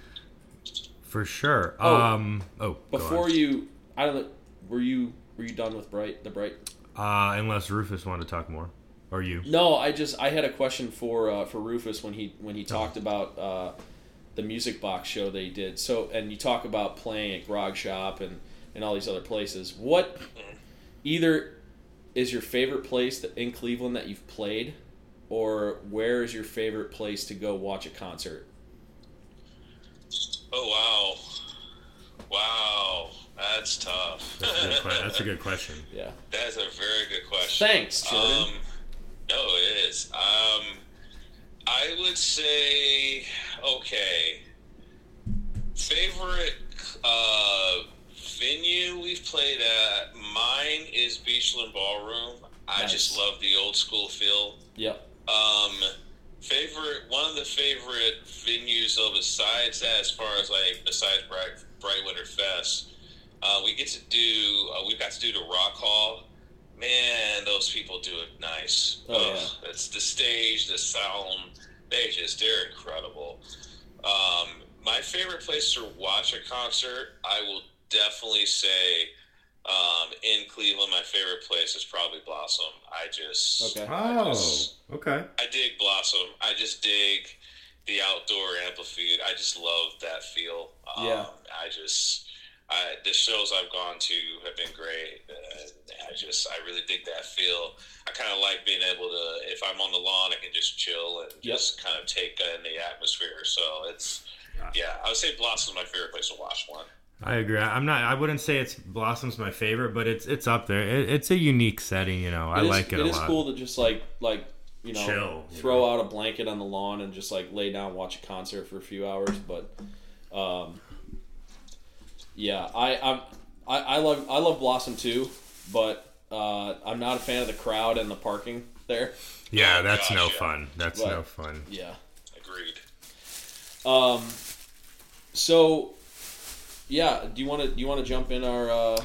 For sure. Oh, um. Oh. go Before on. you, I don't know, were you were you done with Bright? The Bright? Uh, unless Rufus wanted to talk more, or you. No, I just I had a question for uh, for Rufus when he when he talked about uh, the music box show they did. So and you talk about playing at Grog Shop and and all these other places. What either is your favorite place that, in Cleveland that you've played, or where is your favorite place to go watch a concert? Oh wow, wow, that's tough. That's a good, que- that's a good question. Yeah. That's a very good question. Thanks, Jordan. Um, no, it is. Um, I would say okay. Favorite uh, venue we've played at. Mine is Beachland Ballroom. I Nice. just love the old school feel. yep. Um, favorite one of the favorite venues though besides that as far as like besides bright bright winter fest uh, we get to do uh, we've got to do the rock hall man those people do it nice Oh, Ugh, it's the stage the sound they just they're incredible um, my favorite place to watch a concert i will definitely say um, in cleveland my favorite place is probably blossom i just Okay. I Oh, just- okay. I dig Blossom. I just dig the outdoor amphitheater. I just love that feel. Um, Yeah. I just, I, the shows I've gone to have been great. Uh, I just, I really dig that feel. I kind of like being able to, if I'm on the lawn, I can just chill and Yep. just kind of take in the atmosphere. So it's, yeah, I would say Blossom's my favorite place to watch one. I agree. I'm not. I wouldn't say it's Blossom's my favorite, but it's it's up there. It, it's a unique setting. You know, I It is- like it, It a is lot. cool to just like like you know Chill, you throw out a blanket on the lawn and just like lay down and watch a concert for a few hours. But um, yeah, I I'm, I I love I love Blossom too, but uh, I'm not a fan of the crowd and the parking there. Yeah, that's no yeah. fun. That's Right. no fun. Yeah. Agreed. Um. So. Yeah. Do you want to do you want to jump in our? Uh,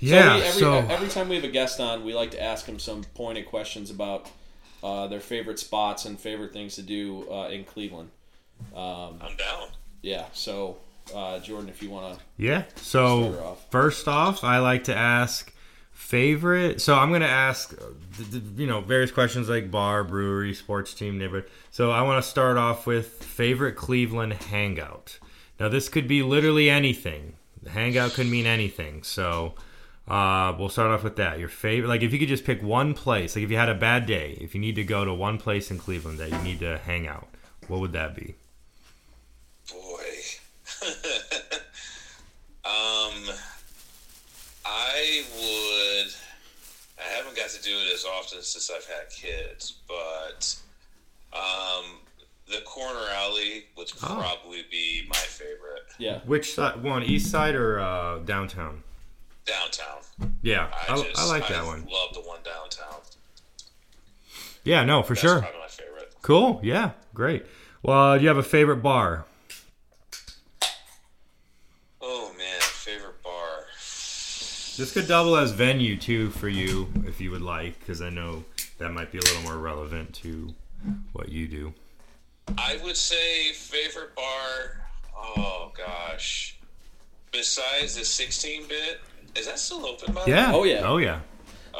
Yeah. we, every, So, every time we have a guest on, we like to ask them some pointed questions about uh, their favorite spots and favorite things to do uh, in Cleveland. Um, I'm down. yeah, so uh, Jordan, if you want to, yeah. So off. first off, I like to ask favorite. So I'm gonna ask, uh, th- th- you know, various questions like bar, brewery, sports team, neighborhood. So I want to start off with favorite Cleveland hangout. Now this could be literally anything. The hangout could mean anything. So. Uh, we'll start off with that. Your favorite, like if you could just pick one place, like if you had a bad day, if you need to go to one place in Cleveland that you need to hang out, what would that be? Boy. um, I would. I haven't got to do it as often since I've had kids, but um, the corner alley would Oh. probably be my favorite yeah, Which side? One, east side or uh, downtown? Downtown. Yeah, I, I, just, I like that one. Love the one downtown. Yeah, no, for That's sure. probably my favorite. Cool. Yeah, great. Well, do you have a favorite bar? Oh man, favorite bar. This could double as venue too for you if you would like, because I know that might be a little more relevant to what you do. I would say favorite bar. Oh gosh. Besides the 16 bit, is that still open? By Yeah. Oh, yeah. Oh yeah.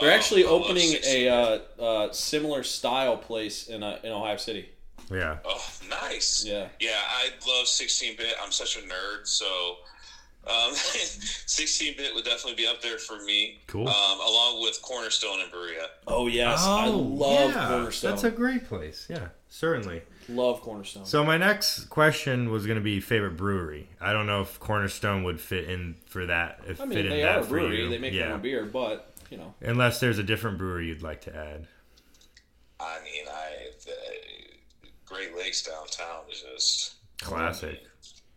they're Oh, actually I opening a uh, uh, similar style place in uh, in Ohio City. Yeah. Oh, nice. Yeah. Yeah, I love 16 bit. I'm such a nerd, so um, 16 bit would definitely be up there for me. Cool. Um, along with Cornerstone and Berea. Oh yes, I love Cornerstone. That's a great place. Yeah, certainly. Love Cornerstone. So my next question was going to be favorite brewery. I don't know if Cornerstone would fit in for that. If I fit mean, in they that are a brewery; they make yeah. their own beer, but you know, Unless there's a different brewery you'd like to add. I mean, I the Great Lakes downtown is just Classic.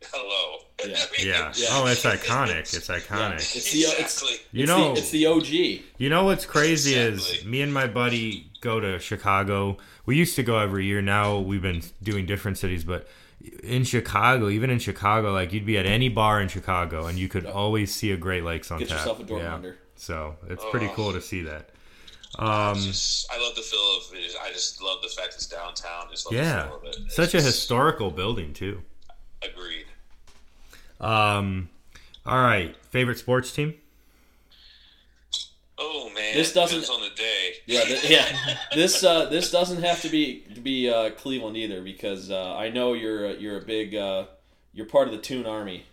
hello. Yeah. I mean, Yeah. Yeah. Oh, it's iconic. It's iconic. it's the it's, exactly. You it's know, the, it's the OG. you know what's crazy is me and my buddy go to Chicago. We used to go every year. Now we've been doing different cities, but in Chicago, even in Chicago, like you'd be at any bar in Chicago and you could always see a Great Lakes on Get tap. yourself a yeah. So it's pretty Oh. cool to see that. Um, Just, I love the feel of it. I just love the fact it's downtown. Just love yeah, the feel of it. It's such a historical building too. Agreed. Um, all right, favorite sports team. Oh man, This doesn't- depends on the day. Yeah, th- yeah. This uh, this doesn't have to be to be uh, Cleveland either because uh, I know you're you're a big uh, you're part of the Toon Army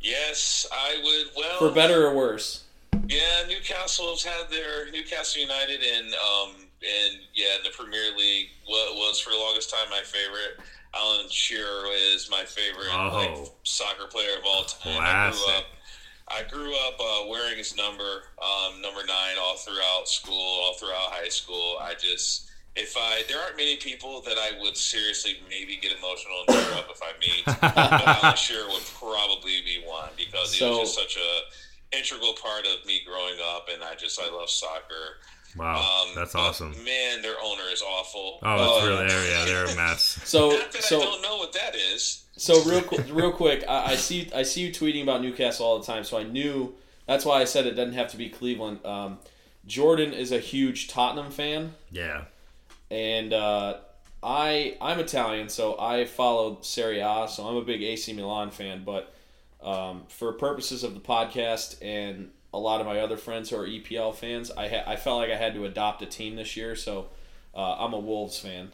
Yes, I would. Well, for better or worse. Yeah, Newcastle's had their Newcastle United and um and yeah, the Premier League wa- was for the longest time my favorite. Alan Shearer is my favorite Oh. like soccer player of all time. I Classic. grew up. I grew up uh, wearing his number, um, number nine, all throughout school, all throughout high school. I just, if I, there aren't many people that I would seriously maybe get emotional and tear up if I meet. but Alan Shearer would probably be one because he was just such a integral part of me growing up, and I just, I love soccer. Wow, Um, that's awesome. Man, their owner is awful. Oh, it's Oh. really there. Yeah, they're a mess. So Not that I so don't know what that is. so real real quick, I, I see I see you tweeting about Newcastle all the time, so I knew that's why I said it doesn't have to be Cleveland. Um, Jordan is a huge Tottenham fan, Yeah. and uh, I I'm Italian, so I follow Serie A, so I'm a big AC Milan fan. But um, for purposes of the podcast and a lot of my other friends who are EPL fans, I ha- I felt like I had to adopt a team this year, so uh, I'm a Wolves fan.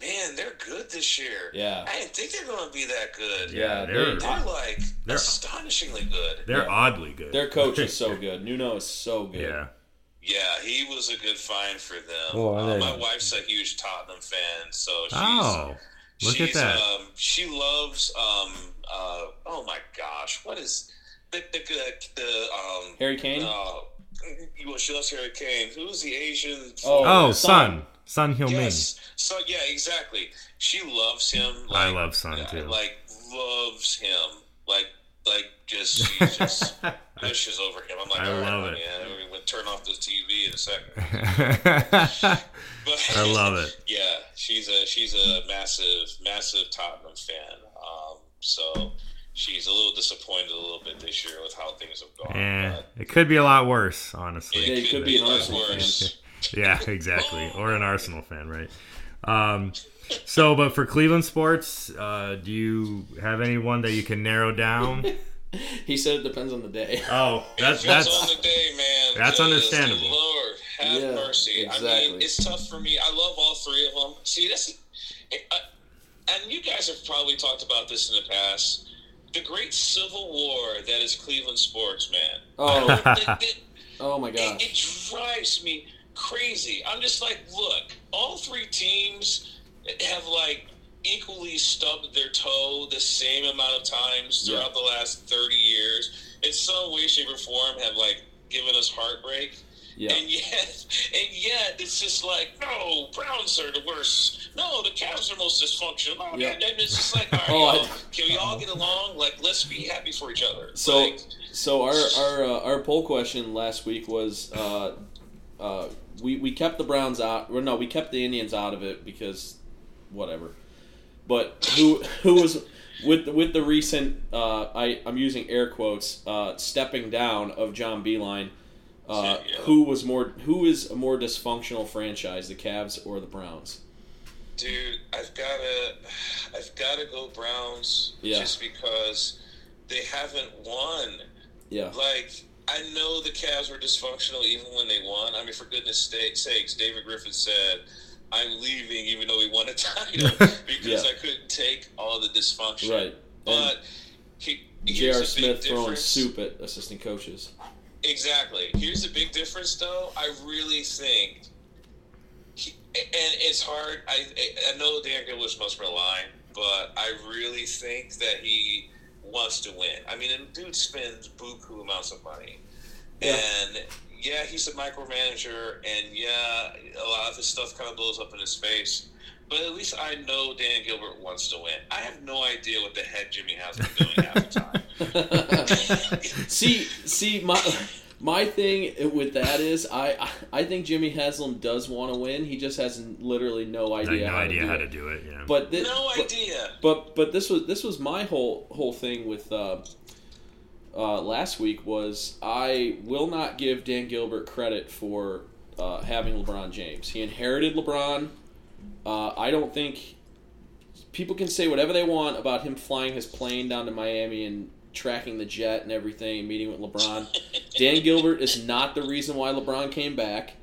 Man, they're good this year. Yeah. I didn't think they're going to be that good. Yeah, they're- they- They're like They're- astonishingly good. They're Yeah. oddly good. their coach is so good. Nuno is so good. yeah. Yeah, he was a good find for them. Oh, Uh, my wife's a huge Tottenham fan, so she's, Oh, look at that. Um, she loves. Um, uh, oh my gosh, what is the the the, the um? Harry Kane. Uh, well, she loves Harry Kane. Who's the Asian? Oh, oh, Son. Son. Son Heung Min. yes. So yeah, exactly. She loves him. I love Son uh, too. Like loves him. Like like just she's just gushes over him. I'm like, I all right, love honey, it. yeah, we would turn off the TV in a second. But I love it. Yeah, she's a she's a massive massive Tottenham fan. Um, so she's a little disappointed a little bit this year with how things have gone. Eh, but it could be a lot worse, honestly. Yeah, you could be a lot worse. Yeah, exactly. Or an Arsenal fan, right? Um, so, but for Cleveland sports, uh, do you have anyone that you can narrow down? He said it depends on the day. Oh, that's If it's on the day, man. that's understandable. Lord, have Yeah, mercy. I exactly. mean, it's tough for me. I love all three of them. See, this, uh, and you guys have probably talked about this in the past. The great civil war that is Cleveland sports, man. Oh, It- it- oh my it, it drives me crazy. I'm just like, look, all three teams have like equally stubbed their toe the same amount of times throughout the last 30 years. In some way, shape, or form, have like given us heartbreak. Yeah. And yet, and yet, it's just like, no, Browns are the worst. No, the Cavs are most dysfunctional. No, Yeah. and it's just like, all right, Oh, I- can we all get along? Like, let's be happy for each other. So, like, so our our uh, our poll question last week was uh, uh, we we kept the Browns out. Or no, we kept the Indians out of it because whatever. But who who was with the, with the recent uh, I I'm using air quotes uh, stepping down of John Beilein. Uh, Yeah. Who was more? Who is a more dysfunctional franchise, the Cavs or the Browns? Dude, I've gotta, I've gotta go Browns Yeah. just because they haven't won. Yeah, Like, I know the Cavs were dysfunctional even when they won. I mean, for goodness sakes, David Griffin said, "I'm leaving," even though he won a title because Yeah. I couldn't take all the dysfunction. right. And But he, J.R. Smith throwing difference. soup at assistant coaches. Exactly. Here's the big difference, though. I really think, he, and it's hard. I I know Dan Gilbert must resign, but I really think that he wants to win. I mean, the dude spends buku amounts of money, Yeah. and yeah, he's a micromanager, and yeah, a lot of his stuff kind of blows up in his face. But at least I know Dan Gilbert wants to win. I have no idea what the heck Jimmy has been doing half the time. see, see, my my thing with that is I I think Jimmy Haslam does want to win. He just has literally no like idea no how idea to do how it. to do it. Yeah. But thi- No but, idea. But but this was this was my whole whole thing with uh, uh, last week was I will not give Dan Gilbert credit for uh, having LeBron James. He inherited LeBron. Uh, I don't think people can say whatever they want about him flying his plane down to Miami and tracking the jet and everything and meeting with LeBron. Dan Gilbert is not the reason why LeBron came back.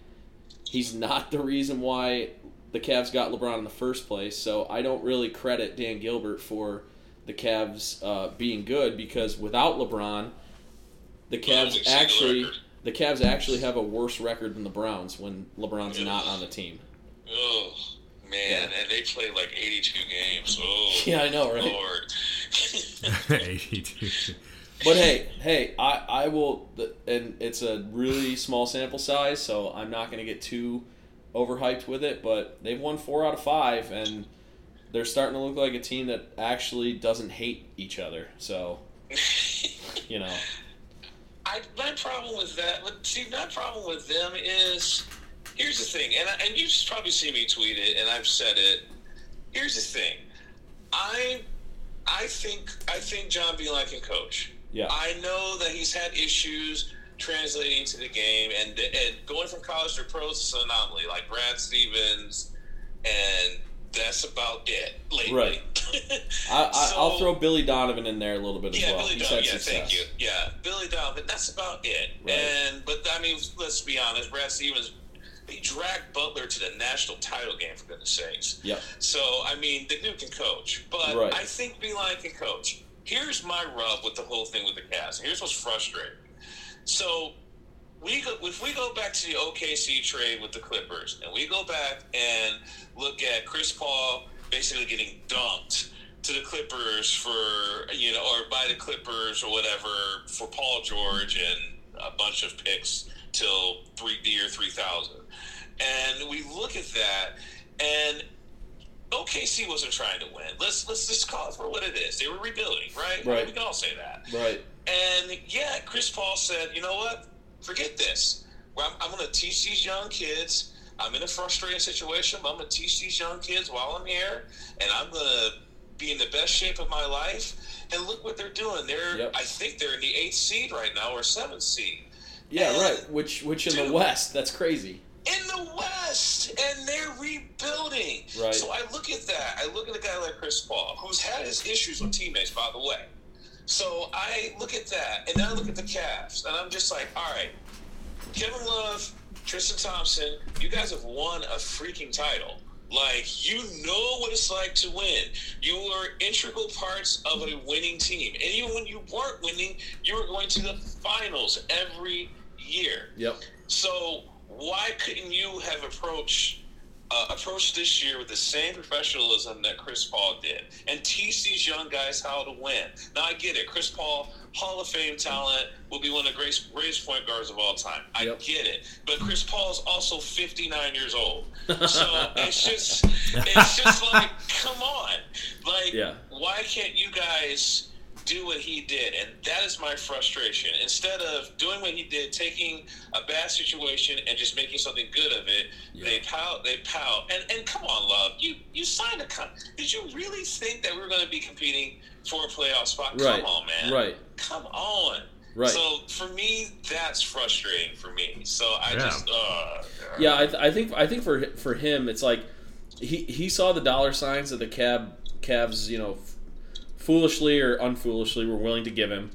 He's not the reason why the Cavs got LeBron in the first place. So I don't really credit Dan Gilbert for the Cavs uh, being good because without LeBron, the Cavs actually the Cavs actually have a worse record than the Browns when LeBron's not on the team. Oh man, and they play like 82 games. Oh, Yeah, I know, right? Lord. 82. But hey, hey, I, I will, and it's a really small sample size, so I'm not going to get too overhyped with it. But they've won four out of five, and they're starting to look like a team that actually doesn't hate each other. So, you know, I, I my problem with that. but See, my problem with them is here's the thing, and I, and you've probably seen me tweet it, and I've said it. Here's the thing, I I think I think John Beilein can coach. Yeah. I know that he's had issues translating to the game, and and going from college to pro is an anomaly. Like Brad Stevens, and that's about it lately. Right. I, I, I'll So- throw Billy Donovan in there a little bit as yeah, well. Billy Donovan. Yeah, success. thank you. Yeah, Billy Donovan. That's about it. Right. And but I mean, let's be honest. Brad Stevens, he dragged Butler to the national title game for goodness sakes. Yeah. So I mean, the dude can coach, but Right. I think Beilein can coach. Here's my rub with the whole thing with the Cavs. Here's what's frustrating. So we go if we go back to the OKC trade with the Clippers, and we go back and look at Chris Paul basically getting dumped to the Clippers for you know, or by the Clippers or whatever for Paul George and a bunch of picks till three the year three thousand, and we look at that and. OKC wasn't trying to win. Let's let's just call it for what it is. They were rebuilding, right? Right. We can all say that. Right. And yeah, Chris Paul said, you know what? Forget this. Well, I'm, I'm going to teach these young kids. I'm in a frustrating situation, but I'm going to teach these young kids while I'm here, and I'm going to be in the best shape of my life. And look what they're doing. They're, Yep. I think they're in the eighth seed right now or seventh seed Yeah, right. Which which in the West, that's crazy. in the West, and they're rebuilding. Right. So I look at that. I look at a guy like Chris Paul, who's had his issues with teammates, by the way. So I look at that, and then I look at the Cavs, and I'm just like, all right, Kevin Love, Tristan Thompson, you guys have won a freaking title. Like you know what it's like to win. You were integral parts of a winning team, and even when you weren't winning, you were going to the finals every year. Yep. So why couldn't you have approached uh, approached this year with the same professionalism that Chris Paul did and teach these young guys how to win? Now I get it. Chris Paul, Hall of Fame talent, will be one of the greatest, greatest point guards of all time. I Yep. get it. But Chris Paul is also 59 years old. So it's just it's just like come on. Like Yeah. why can't you guys do what he did and that is my frustration instead of doing what he did taking a bad situation and just making something good of it they pout they pout and and come on love you you signed a con did you really think that we were going to be competing for a playoff spot Right. come on man Right. come on Right. so for me that's frustrating for me so i Yeah. just uh Yeah, I, th- I think I think for for him, it's like he he saw the dollar signs that the cab Cavs, you know, f- foolishly or unfoolishly were willing to give him,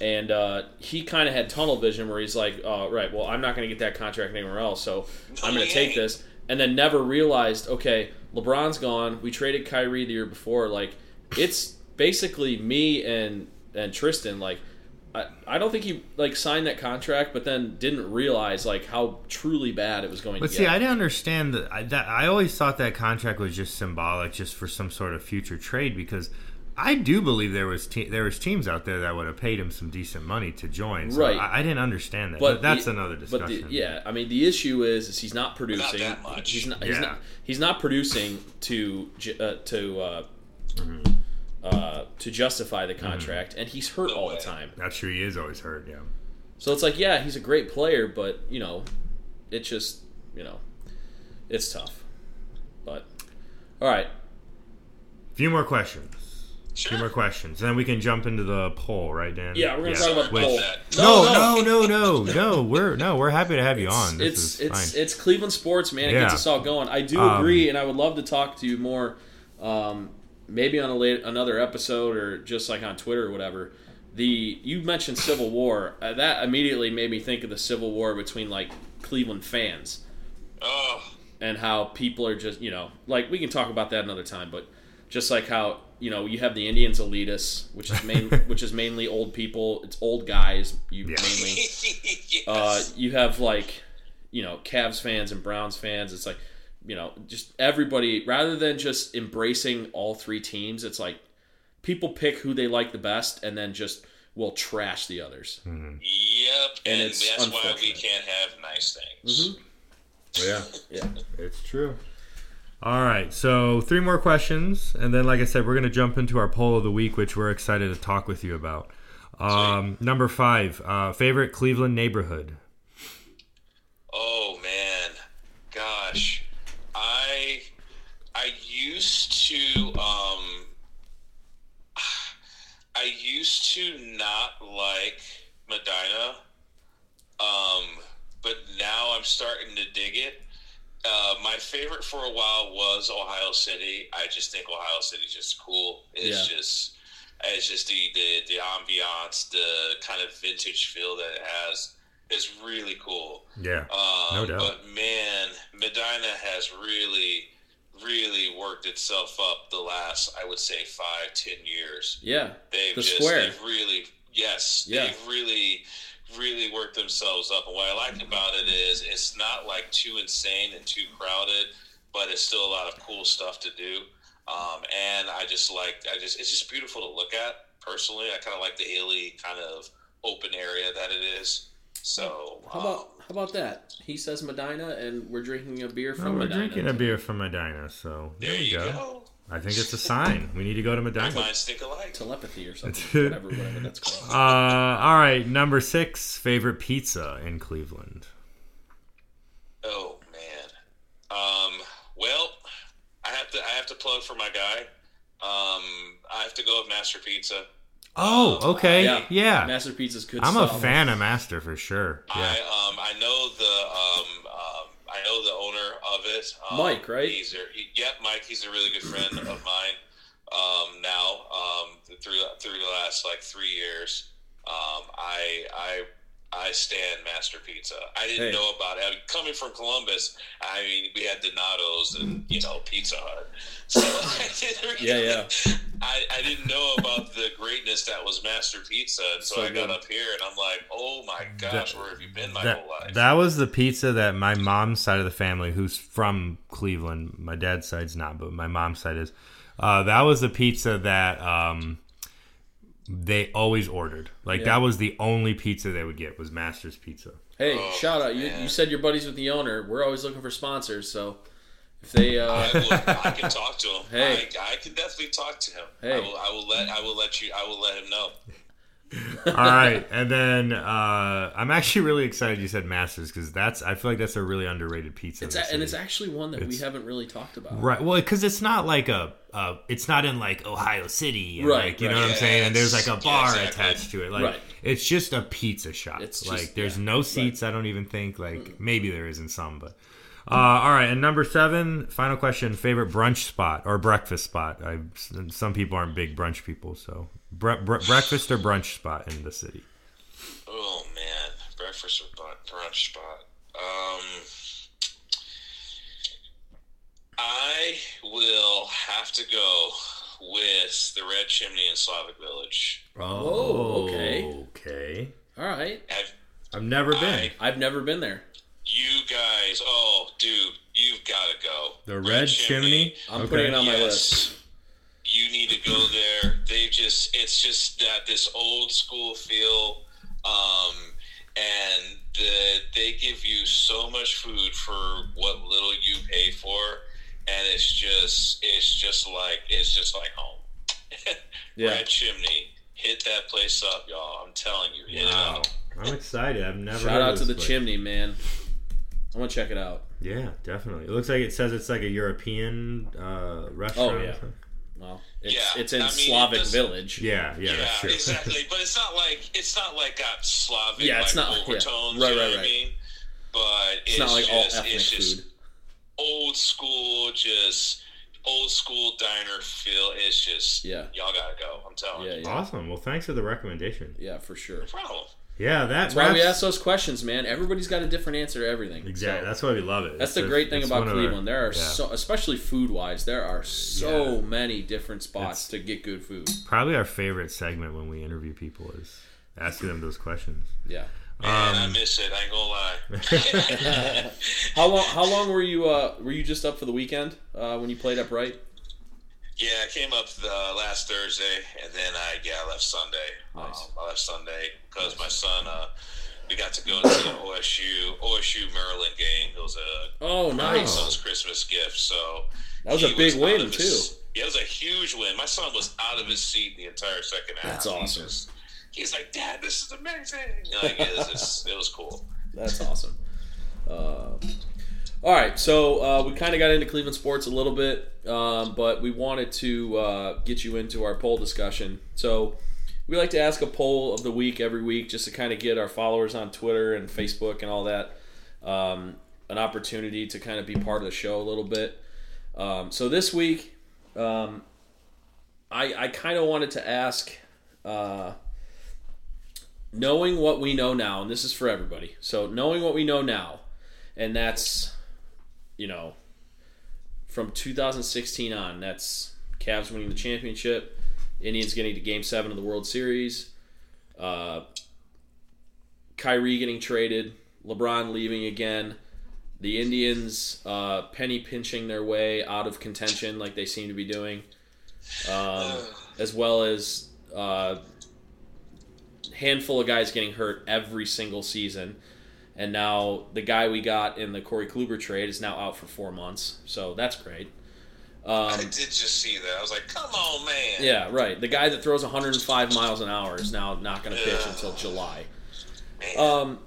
and uh, he kind of had tunnel vision where he's like, "Oh, right, well, I'm not going to get that contract anywhere else, so I'm going to take this," and then never realized, okay, LeBron's gone. We traded Kyrie the year before. Like, it's basically me and and Tristan. Like, I, I don't think he like signed that contract, but then didn't realize like how truly bad it was going But to see, get. I didn't understand that. I, that. I always thought that contract was just symbolic, just for some sort of future trade. Because I do believe there was te- there was teams out there that would have paid him some decent money to join. So Right. I, I didn't understand that. But, that's the- another But discussion. the, yeah, I mean, the issue is, is he's not producing. Not that much. He's not. He's Yeah. not. He's not producing to uh, to uh, Mm-hmm. uh, to justify the contract, and he's hurt No all the time. That's true. He is always hurt. Yeah. So it's like, yeah, he's a great player, but you know, it just you know, it's tough. But all right, few more questions. Sure. few more questions, and then we can jump into the poll, right, Dan? yeah, we're gonna talk about the Which- poll. No, no, no, no, no. We're no, we're happy to have you on. This it's is it's fine. it's Cleveland sports, man. It Yeah. gets us all going. I do Um, agree, and I would love to talk to you more, um, maybe on a late, another episode or just like on Twitter or whatever. The you mentioned Civil War. Uh, that immediately made me think of the Civil War between like Cleveland fans oh and how people are just you know like we can talk about that another time, but just like how you know you have the Indians elitists, which is main which is mainly old people. It's old guys. You Yeah. mainly yes. uh, you have like you know Cavs fans and Browns fans. It's like you know just everybody rather than just embracing all three teams. It's like people pick who they like the best and then just will trash the others. Yep, And and, it's that's why we can't have nice things. yeah, Yeah, it's true. All right, so three more questions, and then, like I said, we're going to jump into our poll of the week, which we're excited to talk with you about. Um, number five, uh, favorite Cleveland neighborhood. Oh man, gosh, I I used to um I used to not like Medina, um, but now I'm starting to dig it. Uh, my favorite for a while was Ohio City. I just think Ohio City's just cool. It's Yeah. just it's just the, the the ambiance, the kind of vintage feel that it has is really cool. Yeah, Um, No doubt. But man, Medina has really, really worked itself up the last, I would say, five, ten years. Yeah. They've The just, square. they've really, yes, Yeah. they've really, really work themselves up. And what I like about it is it's not like too insane and too crowded, but it's still a lot of cool stuff to do. Um, and I just like, I just, it's just beautiful to look at. Personally, I kind of like the hilly kind of open area that it is. So How um, about how about that? He says Medina, and we're drinking a beer from we're Medina. drinking a beer from Medina, so there, there you go. go. I think it's a sign. We need to go to Our Medina. minds think alike. Telepathy or something. whatever, whatever that's called. Uh, all right, number six, favorite pizza in Cleveland. Oh man. Um. Well, I have to. I have to plug for my guy. Um. I have to go with Master Pizza. Oh, okay, Yeah. yeah. Master Pizza's good I'm a fan of Master for sure. Yeah. I um. I know the um. um I know the owner of it. Um, Mike, right? He's a, he, yep, Mike. He's a really good friend of mine. Um. Now. Um. Through through the last like three years. Um. I I. I stand Master Pizza. I didn't Hey. know about it. I mean, coming from Columbus, I mean, we had Donato's and you know Pizza Hut. So I didn't Yeah, really, yeah. I, I didn't know about the greatness that was Master Pizza, and so, So I got good. up here and I'm like, oh my gosh, where have you been my that, whole life? that was the pizza that my mom's side of the family, who's from Cleveland, my dad's side's not, but my mom's side is. Uh, that was the pizza that um, they always ordered. Like Yeah. that was the only pizza they would get was Master's Pizza. Hey, Oh, shout out! You, you said you're buddies with the owner. We're always looking for sponsors, so if they, I, uh, will, I can talk to him. Hey. I, I can definitely talk to him. Hey. I will. I will let. I will let you. I will let him know. All right, and then uh, I'm actually really excited you said Masters because that's I feel like that's a really underrated pizza. it's a, and it's actually one that we haven't really talked about. Right. Well, because it's not like a, uh, it's not in like Ohio City, and Right, Like, you right. know what I'm saying? And there's like a Yes, yeah, bar exactly. attached to it. Like, Right. it's just a pizza shop. It's like, just- there's yeah, no right. seats. I don't even think. Like, maybe there is in some, but. Uh, all right, and number seven, final question: favorite brunch spot or breakfast spot? I, some people aren't big brunch people, so bre- bre- breakfast or brunch spot in the city. Oh man, breakfast or brunch spot. Um, I will have to go with the Red Chimney in Slavic Village. Oh, okay. Okay. All right, Have I've never been. I- I've never been there. you guys? Oh, dude, you've got to go. the Red Chimney. I'm Okay. putting it on my list. You need to go there. They just it's just that this old school feel. Um and the, they give you so much food for what little you pay for and it's just it's just like it's just like home. Yeah. Red Chimney. Hit that place up, y'all. I'm telling you, hit Wow. it up. I'm excited. I've never. Shout heard out of to the place. chimney, man. I'm gonna check it out. Yeah, definitely. It looks like it says it's like a European uh, restaurant. Oh, yeah. Well, it's Yeah, it's in I mean, Slavic does- Village. yeah, yeah, Yeah, that's true. exactly. But it's not like it's not like got Slavic Yeah, it's like not- yeah. Right, you know right, what right. I mean? But it's, It's not like all ethnic it's just food. Old school, just old school diner feel. It's just Yeah. y'all gotta go. I'm telling Yeah, you. yeah, Awesome. Well, thanks for the recommendation. yeah, for sure. No problem. Yeah, that That's why we ask those questions, man. Everybody's got a different answer to everything. Exactly. So, That's why we love it. that's It's the just- great thing about one of our- Cleveland. There are yeah. so, especially food wise, there are so Yeah. many different spots It's- to get good food. probably our favorite segment when we interview people is asking them those questions. Yeah. Man, I Um, miss it. I ain't gonna lie. How long? How long were you? Uh, were you just up for the weekend uh, when you played upright? Yeah, I came up uh, last Thursday, and then I yeah I left Sunday. Nice. Um, I left Sunday because my son. Uh, we got to go to the OSU OSU Maryland game. It was a Oh, my nice. son's Christmas gift. So That was a big out win of too. his- Yeah, it was a huge win. My son was out of his seat the entire second half. That's He awesome. just- he's like, Dad, this is amazing. Like, it, was it was cool. That's awesome. Uh, all right, so uh, we kind of got into Cleveland sports a little bit, um, but we wanted to uh, get you into our poll discussion. So we like to ask a poll of the week every week, just to kind of get our followers on Twitter and Facebook and all that um, an opportunity to kind of be part of the show a little bit. Um, so this week, um, I, I kind of wanted to ask. Knowing what we know now, and this is for everybody. So knowing what we know now, and that's, you know, from 2016 on, that's Cavs winning the championship, Indians getting to Game Seven of the World Series, uh, Kyrie getting traded, LeBron leaving again. The Indians uh, penny pinching their way out of contention like they seem to be doing, um, as well as uh, handful of guys getting hurt every single season. And now the guy we got in the Corey Kluber trade is now out for four months. So that's great. I Um, did just see that. I was like, come on, man. yeah, right. The guy that throws 105 miles an hour is now not going to pitch Yeah. until July. Man. Um,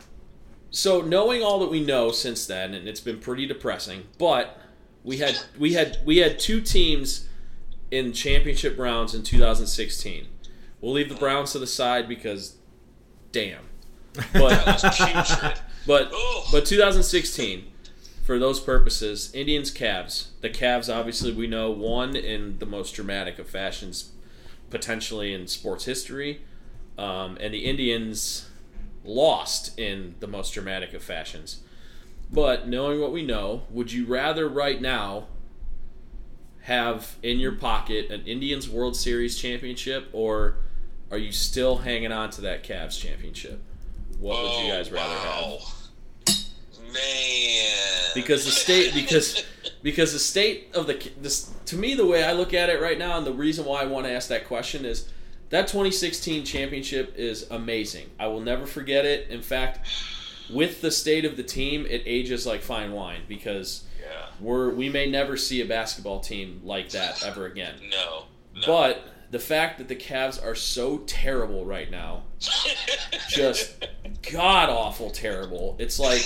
so knowing all that we know since then, and it's been pretty depressing, but we had we had we had two teams in championship rounds in 2016. We'll leave the Browns to the side because, damn. But but but 2016, for those purposes, Indians Cavs. The Cavs obviously we know won in the most dramatic of fashions, potentially in sports history, um, and the Indians lost in the most dramatic of fashions. But knowing what we know, would you rather right now have in your pocket an Indians World Series championship, or are you still hanging on to that Cavs championship? What would you Oh, guys rather have? Man. because the state because because the state of the this to me the way I look at it right now and the reason why I want to ask that question is that 2016 championship is amazing. I will never forget it. In fact, with the state of the team, it ages like fine wine because yeah. we're we may never see a basketball team like that ever again. No. no. But the fact that the Cavs are so terrible right now, just god awful terrible. It's like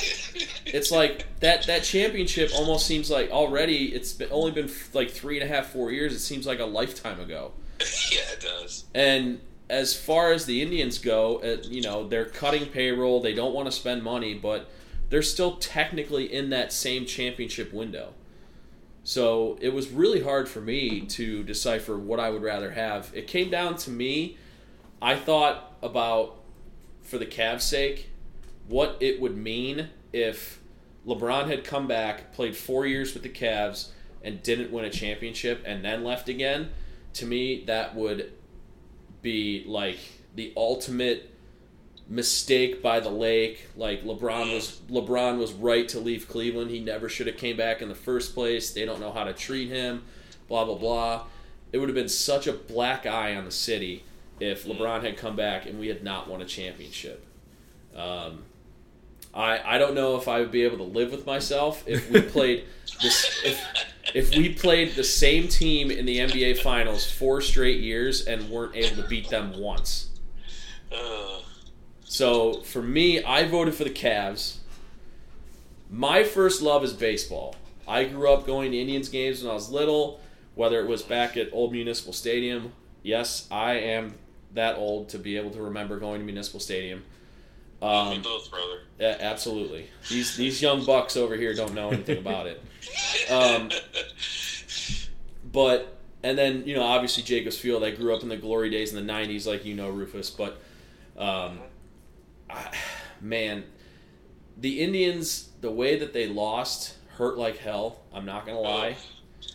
it's like that that championship almost seems like already it's been, only been like three and a half four years. It seems like a lifetime ago. yeah, it does. And as far as the Indians go, uh, you know they're cutting payroll. They don't want to spend money, but they're still technically in that same championship window. So it was really hard for me to decipher what I would rather have. It came down to me. I thought about, for the Cavs' sake, what it would mean if LeBron had come back, played four years with the Cavs, and didn't win a championship, and then left again. To me, that would be like the ultimate mistake by the lake. Like LeBron was LeBron was right to leave Cleveland. He never should have came back in the first place. They don't know how to treat him. Blah blah blah. It would have been such a black eye on the city if LeBron had come back and we had not won a championship. Um, I I don't know if I would be able to live with myself if we played this if if we played the same team in the NBA finals four straight years and weren't able to beat them once. Uh, So for me, I voted for the Cavs. My first love is baseball. I grew up going to Indians games when I was little, whether it was back at Old Municipal Stadium. Yes, I am that old to be able to remember going to Municipal Stadium. Um, both, brother. yeah, absolutely. These these young bucks over here don't know anything about it. Um, but and then you know obviously Jacobs Field. I grew up in the glory days in the '90s, like you know Rufus. But um, man, the Indians, the way that they lost, hurt like hell. I'm not gonna lie.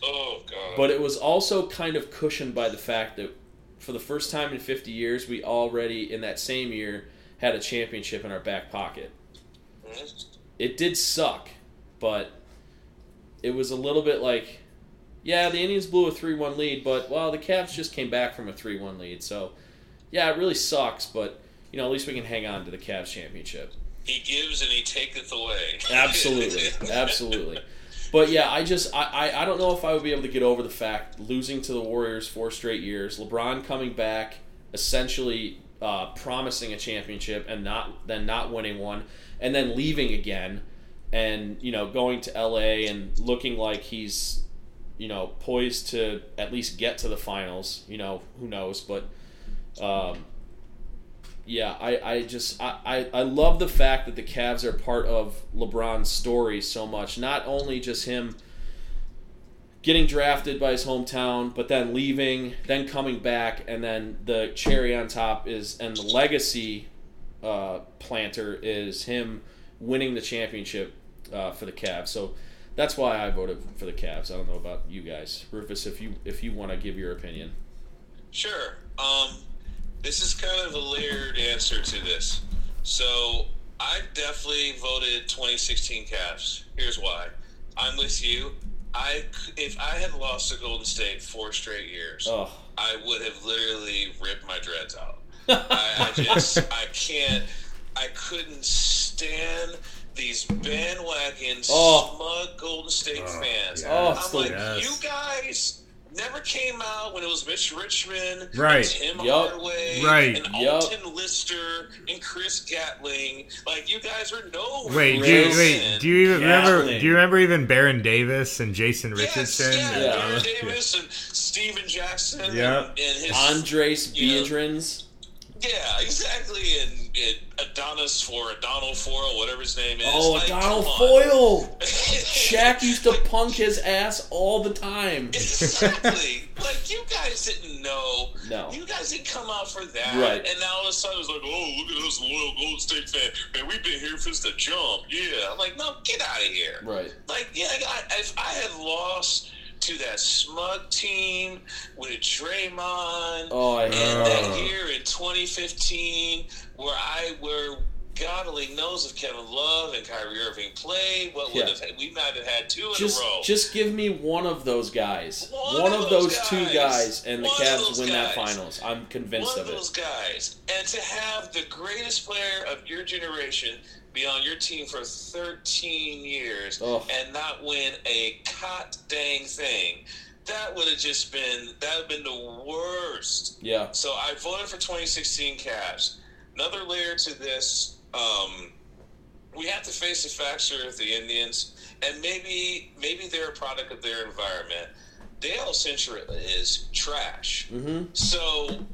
oh God. But it was also kind of cushioned by the fact that for the first time in 50 years, we already in that same year had a championship in our back pocket. Mhm. It did suck, but it was a little bit like, yeah, the Indians blew a 3 1 lead, but, well, the Cavs just came back from a 3 1 lead. So, yeah, it really sucks, but, you know, at least we can hang on to the Cavs championship. he gives and he taketh away. Absolutely, absolutely. But yeah, I just I, I I don't know if I would be able to get over the fact losing to the Warriors four straight years, LeBron coming back, essentially uh, promising a championship and not then not winning one, and then leaving again, and you know going to LA and looking like he's you know poised to at least get to the finals. You know who knows, but. Um, yeah, I, I just I, I, love the fact that the Cavs are part of LeBron's story so much. Not only just him getting drafted by his hometown, but then leaving, then coming back, and then the cherry on top is and the legacy uh, planter is him winning the championship uh, for the Cavs. So that's why I voted for the Cavs. I don't know about you guys, Rufus. If you if you want to give your opinion, Sure. Um, this is kind of a layered answer to this. So I definitely voted 2016 Cavs. Here's why. I'm with you. I if I had lost to Golden State four straight years, oh I would have literally ripped my dreads out. I, I just I can't I couldn't stand these bandwagon Oh. smug Golden State Oh, fans. yes. Oh, I'm so- like, yes. you guys never came out when it was Mitch Richmond, Right. and Tim Yup. Hardaway, Right. and Yup. Alton Lister, and Chris Gatling. Like you guys are no. Wait, do you, wait, do you even remember? Do you remember even Baron Davis and Jason Yes, Richardson? yeah, Yeah. Baron Davis and Stephen Jackson Yep. and, and his Andris Yeah. Yeah, exactly. And, and Adonis for Adonal Foyle, whatever his name is. Oh, Like. Foyle. Shaq used to punk his ass all the time. Exactly. like you guys didn't know. No. You guys didn't come out for that. Right. And now all of a sudden it's like, oh, look at us loyal Golden State fan. Man, we've been here since the jump. Yeah. I'm like, no, get out of here. Right. Like, yeah, I, if I had lost to that smug team with Draymond, Oh, I and Uh. that year in 2015, where I where God only knows if Kevin Love and Kyrie Irving played, what would Yeah. have had, we might have had two in just a row. just give me one of those guys. One One, of of those those, two guys. guys, and the One of Cavs those win that finals. I'm convinced One of of those it. guys, and to have the greatest player of your generation be on your team for 13 years Ugh. and not win a cot dang thing, that would have just been that would have been the worst. Yeah. So I voted for 2016 Cavs. Another layer to this, um, we have to face the facts here with the Indians, and maybe maybe they're a product of their environment. AL Central is trash. Mm-hmm. So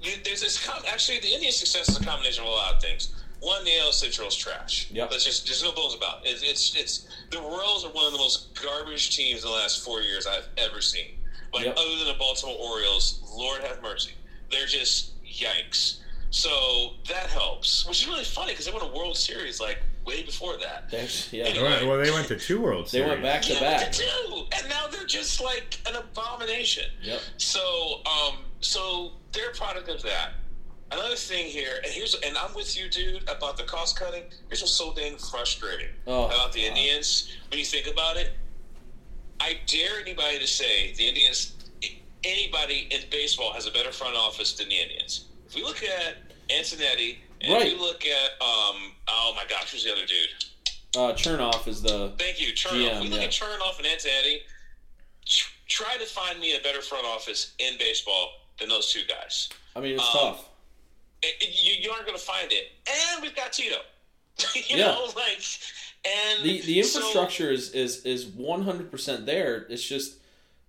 you, there's this com- actually the Indian success is a combination of a lot of things. One, nail AL Central is trash. Yep. Let's just there's no bones about it. It's, it's it's the Royals are one of the most garbage teams in the last four years I've ever seen. Like Yep. other than the Baltimore Orioles, Lord have mercy. They're just yikes. So that helps, which is really funny because they won a World Series like way before that. There's, yeah. They went- well, they went to two World Series. They went back to yeah, back. To two, and now they're just like an abomination. Yep. So, um, so they're a product of that. Another thing here, and here's, and I'm with you, dude, about the cost cutting. Here's what's so dang frustrating Oh, about the God. Indians. When you think about it, I dare anybody to say the Indians, anybody in baseball has a better front office than the Indians. If we look at Antonetti, and Right. we look at, um, oh my gosh, who's the other dude? Uh, Chernoff is the. Thank you, Chernoff. GM, we look yeah. at Chernoff and Antonetti. tr- Try to find me a better front office in baseball than those two guys. I mean, it's Um, tough. It- it- you, you aren't going to find it. And we've got Tito. you Yeah. know, like, and The the so- infrastructure is is is 100 percent there. It's just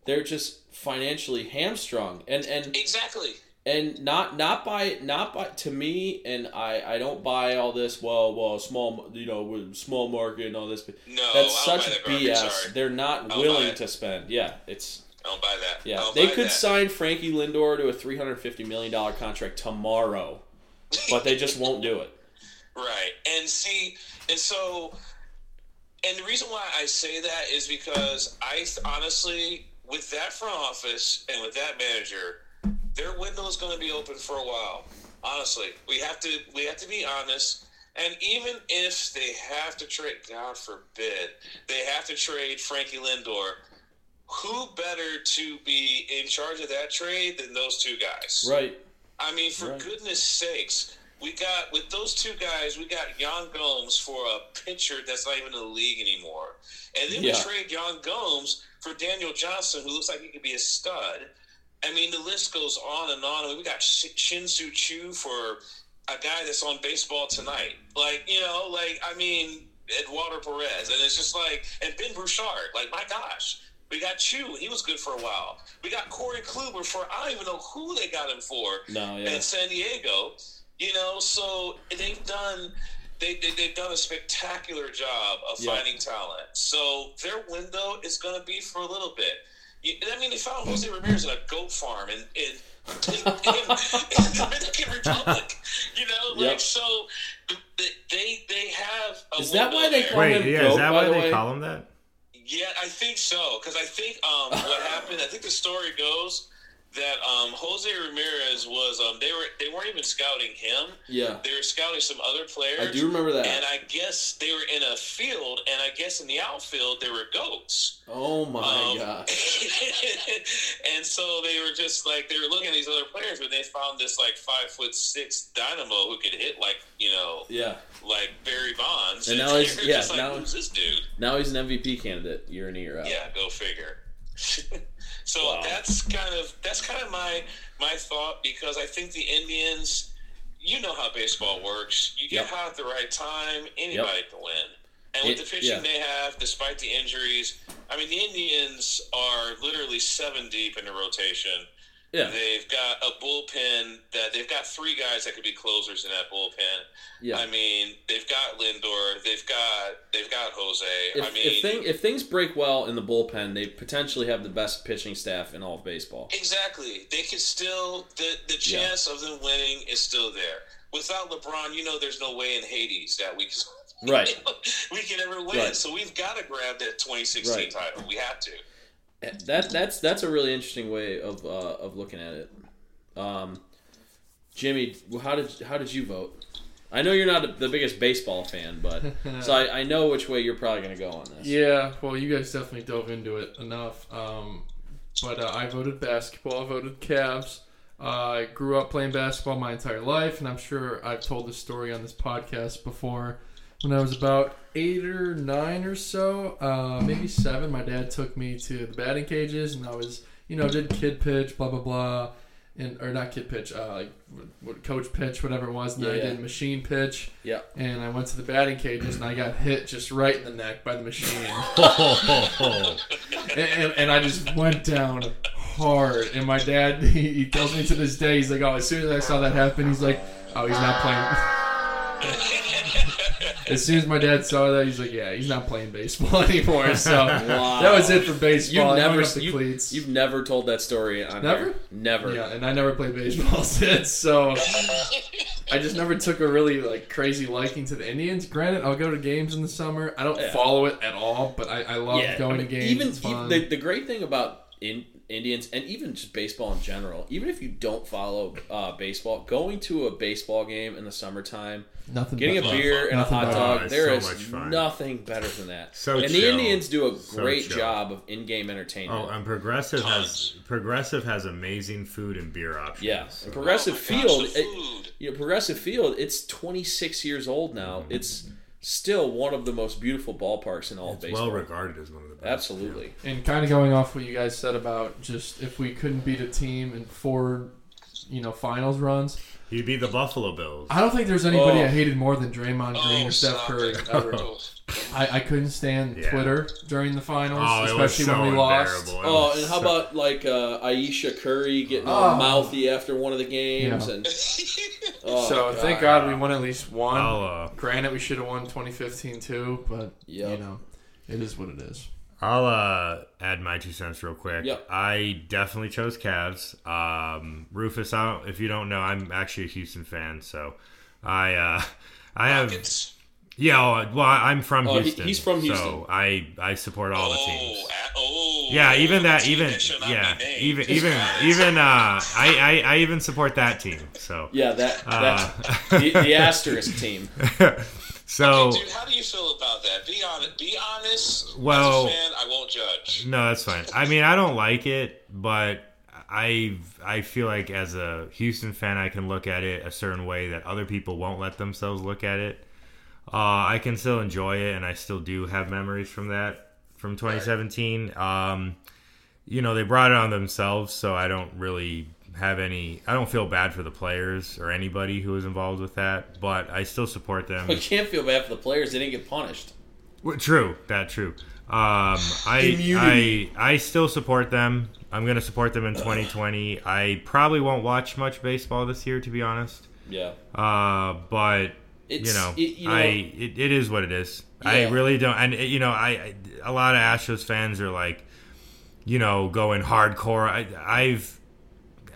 they're just financially hamstrung, and and exactly. and not not by not by to me and I I don't buy all this well well small you know small market and all this No, that's such that BS sorry. they're not willing to spend yeah it's I don't buy that. Yeah they could that. sign Frankie Lindor to a 350 million dollar contract tomorrow but they just won't do it Right. And see, and so, and the reason why I say that is because I honestly, with that front office and with that manager, their window is going to be open for a while. Honestly, we have to we have to be honest. And even if they have to trade, God forbid, they have to trade Frankie Lindor. Who better to be in charge of that trade than those two guys? right I mean, for Right. goodness sakes, we got with those two guys, we got Yan Gomes for a pitcher that's not even in the league anymore, and then Yeah. we trade Yan Gomes for Daniel Johnson, who looks like he could be a stud. I mean, the list goes on and on. We got Sh- Shin-Soo Choo for a guy that's on baseball tonight. Like, you know, like, I mean, Eduardo Perez. And it's just like, and Ben Broussard. Like, my gosh. We got Choo. He was good for a while. We got Corey Kluber for, I don't even know who they got him for No, yeah. in San Diego. You know, so they've done. They, they, they've done a spectacular job of Yeah. finding talent. So their window is going to be for a little bit. You, I mean, they found Jose Ramirez in a goat farm in, in, in, in, the Dominican Republic. You know, like Yep. so they they, they have. A Is that window why they call Wait, him yeah, goat, is that why the they way? call him that? Yeah, I think so. Because I think um, what happened. I think the story goes that um, Jose Ramirez was. Um, they were. They weren't even scouting him. Yeah, They were scouting some other players. I do remember that. And I guess they were in a field, and I guess in the outfield there were goats. oh my Um, gosh. and so they were just like they were looking at these other players, but they found this like five foot six dynamo who could hit like you know Yeah. like Barry Bonds. And And, now he's- yeah, like, now- who's this dude? Now he's an MVP candidate year in and year out. Yeah, go figure. so Wow. that's kind of that's kind of my my thought because I think the Indians, you know how baseball works. You get Yep. hot at the right time, anybody can win. And with It- the pitching yeah. they have, despite the injuries, I mean the Indians are literally seven deep in the rotation. Yeah. They've got a bullpen that they've got three guys that could be closers in that bullpen. Yeah. I mean, they've got Lindor, they've got they've got Jose. if, I mean, if, thing, if things break well in the bullpen, they potentially have the best pitching staff in all of baseball. Exactly. They could still the the Yeah. chance of them winning is still there. Without LeBron, you know there's no way in Hades that we can Right. we can ever win. Right. So we've got to grab that 2016 Right. title. We have to. That that's that's a really interesting way of uh, of looking at it. Um, Jimmy, how did how did you vote? I know you're not the biggest baseball fan, but so I, I know which way you're probably going to go on this. Yeah, well, you guys definitely dove into it enough. Um, but uh, I voted basketball. I voted Cavs. Uh, I grew up playing basketball my entire life, and I'm sure I've told this story on this podcast before. When I was about eight or nine or so, uh, maybe seven, my dad took me to the batting cages, and I was, you know, did kid pitch, blah blah blah, and or not kid pitch, uh, like what, what, coach pitch, whatever it was, and then Yeah, I yeah. did machine pitch Yeah. and I went to the batting cages and I got hit just right in the neck by the machine, and, and, and I just went down hard. And my dad, he, he tells me to this day, he's like, "Oh, as soon as I saw that happen, he's like, oh, he's not playing." As soon as my dad saw that, he's like, "Yeah, he's not playing baseball anymore." So Wow. that was it for baseball. You've never you, you've never told that story on Never? air. Never. Yeah, and I never played baseball since, so I just never took a really like crazy liking to the Indians. Granted, I'll go to games in the summer. I don't Yeah. follow it at all, but I, I love Yeah, going I mean, to games. Even, even the, the great thing about in, Indians and even just baseball in general, even if you don't follow uh, baseball, going to a baseball game in the summertime, Nothing. getting a but- beer and a hot dog, Oh, there so is nothing better than that. So and the. Indians do a great chill. job of in-game entertainment. Oh, and Progressive has Progressive has amazing food and beer options. yeah, So- and Progressive Oh my gosh, Field, it- you know, Progressive Field, it's 26 years old now. It's still one of the most beautiful ballparks in all of it's baseball. well regarded as one of the best. Absolutely. And kind of going off what you guys said about just if we couldn't beat a team in four, you know, finals runs. He'd be the Buffalo Bills. I don't think there's anybody Oh. I hated more than Draymond Green Oh, or Steph Curry ever. Oh. I, I couldn't stand Yeah. Twitter during the finals, Oh, especially so when we lost. Oh, and how so- about like uh, Ayesha Curry getting all Oh. mouthy after one of the games? Yeah. And oh, so thank God we won at least one. Uh, Granted, we should have won 2015 too, but Yep. you know, it is what it is. I'll uh, add my two cents real quick. Yep. I definitely chose Cavs. Um, Rufus, I don't, if you don't know, I'm actually a Houston fan, so I uh, I have yeah. oh, Well, I'm from he- Houston. he's from Houston. so I I support all the oh, teams. a- oh, Yeah, even that, even yeah, even even even uh, I, I I even support that team. So yeah, that Uh, the, the asterisk team. so Dude, how do you feel about that? Be honest. Be honest. Well- fan, I won't judge. No, that's fine. I mean, I don't like it, but I I feel like as a Houston fan, I can look at it a certain way that other people won't let themselves look at it. Uh, I can still enjoy it, and I still do have memories from that from 2017. Um, you know, they brought it on themselves, so I don't really have any. I don't feel bad for the players or anybody who was involved with that, but I still support them. We can't feel bad for the players; they didn't get punished. Well, True, that true. Um, I I I still support them. I'm gonna support them in 2020. I probably won't watch much baseball this year, to be honest. Yeah, Uh, but it's you know, it- you know, I it, it is what it is. I really don't, and you know, I, I a lot of Astros fans are like, you know, going hardcore. I, I've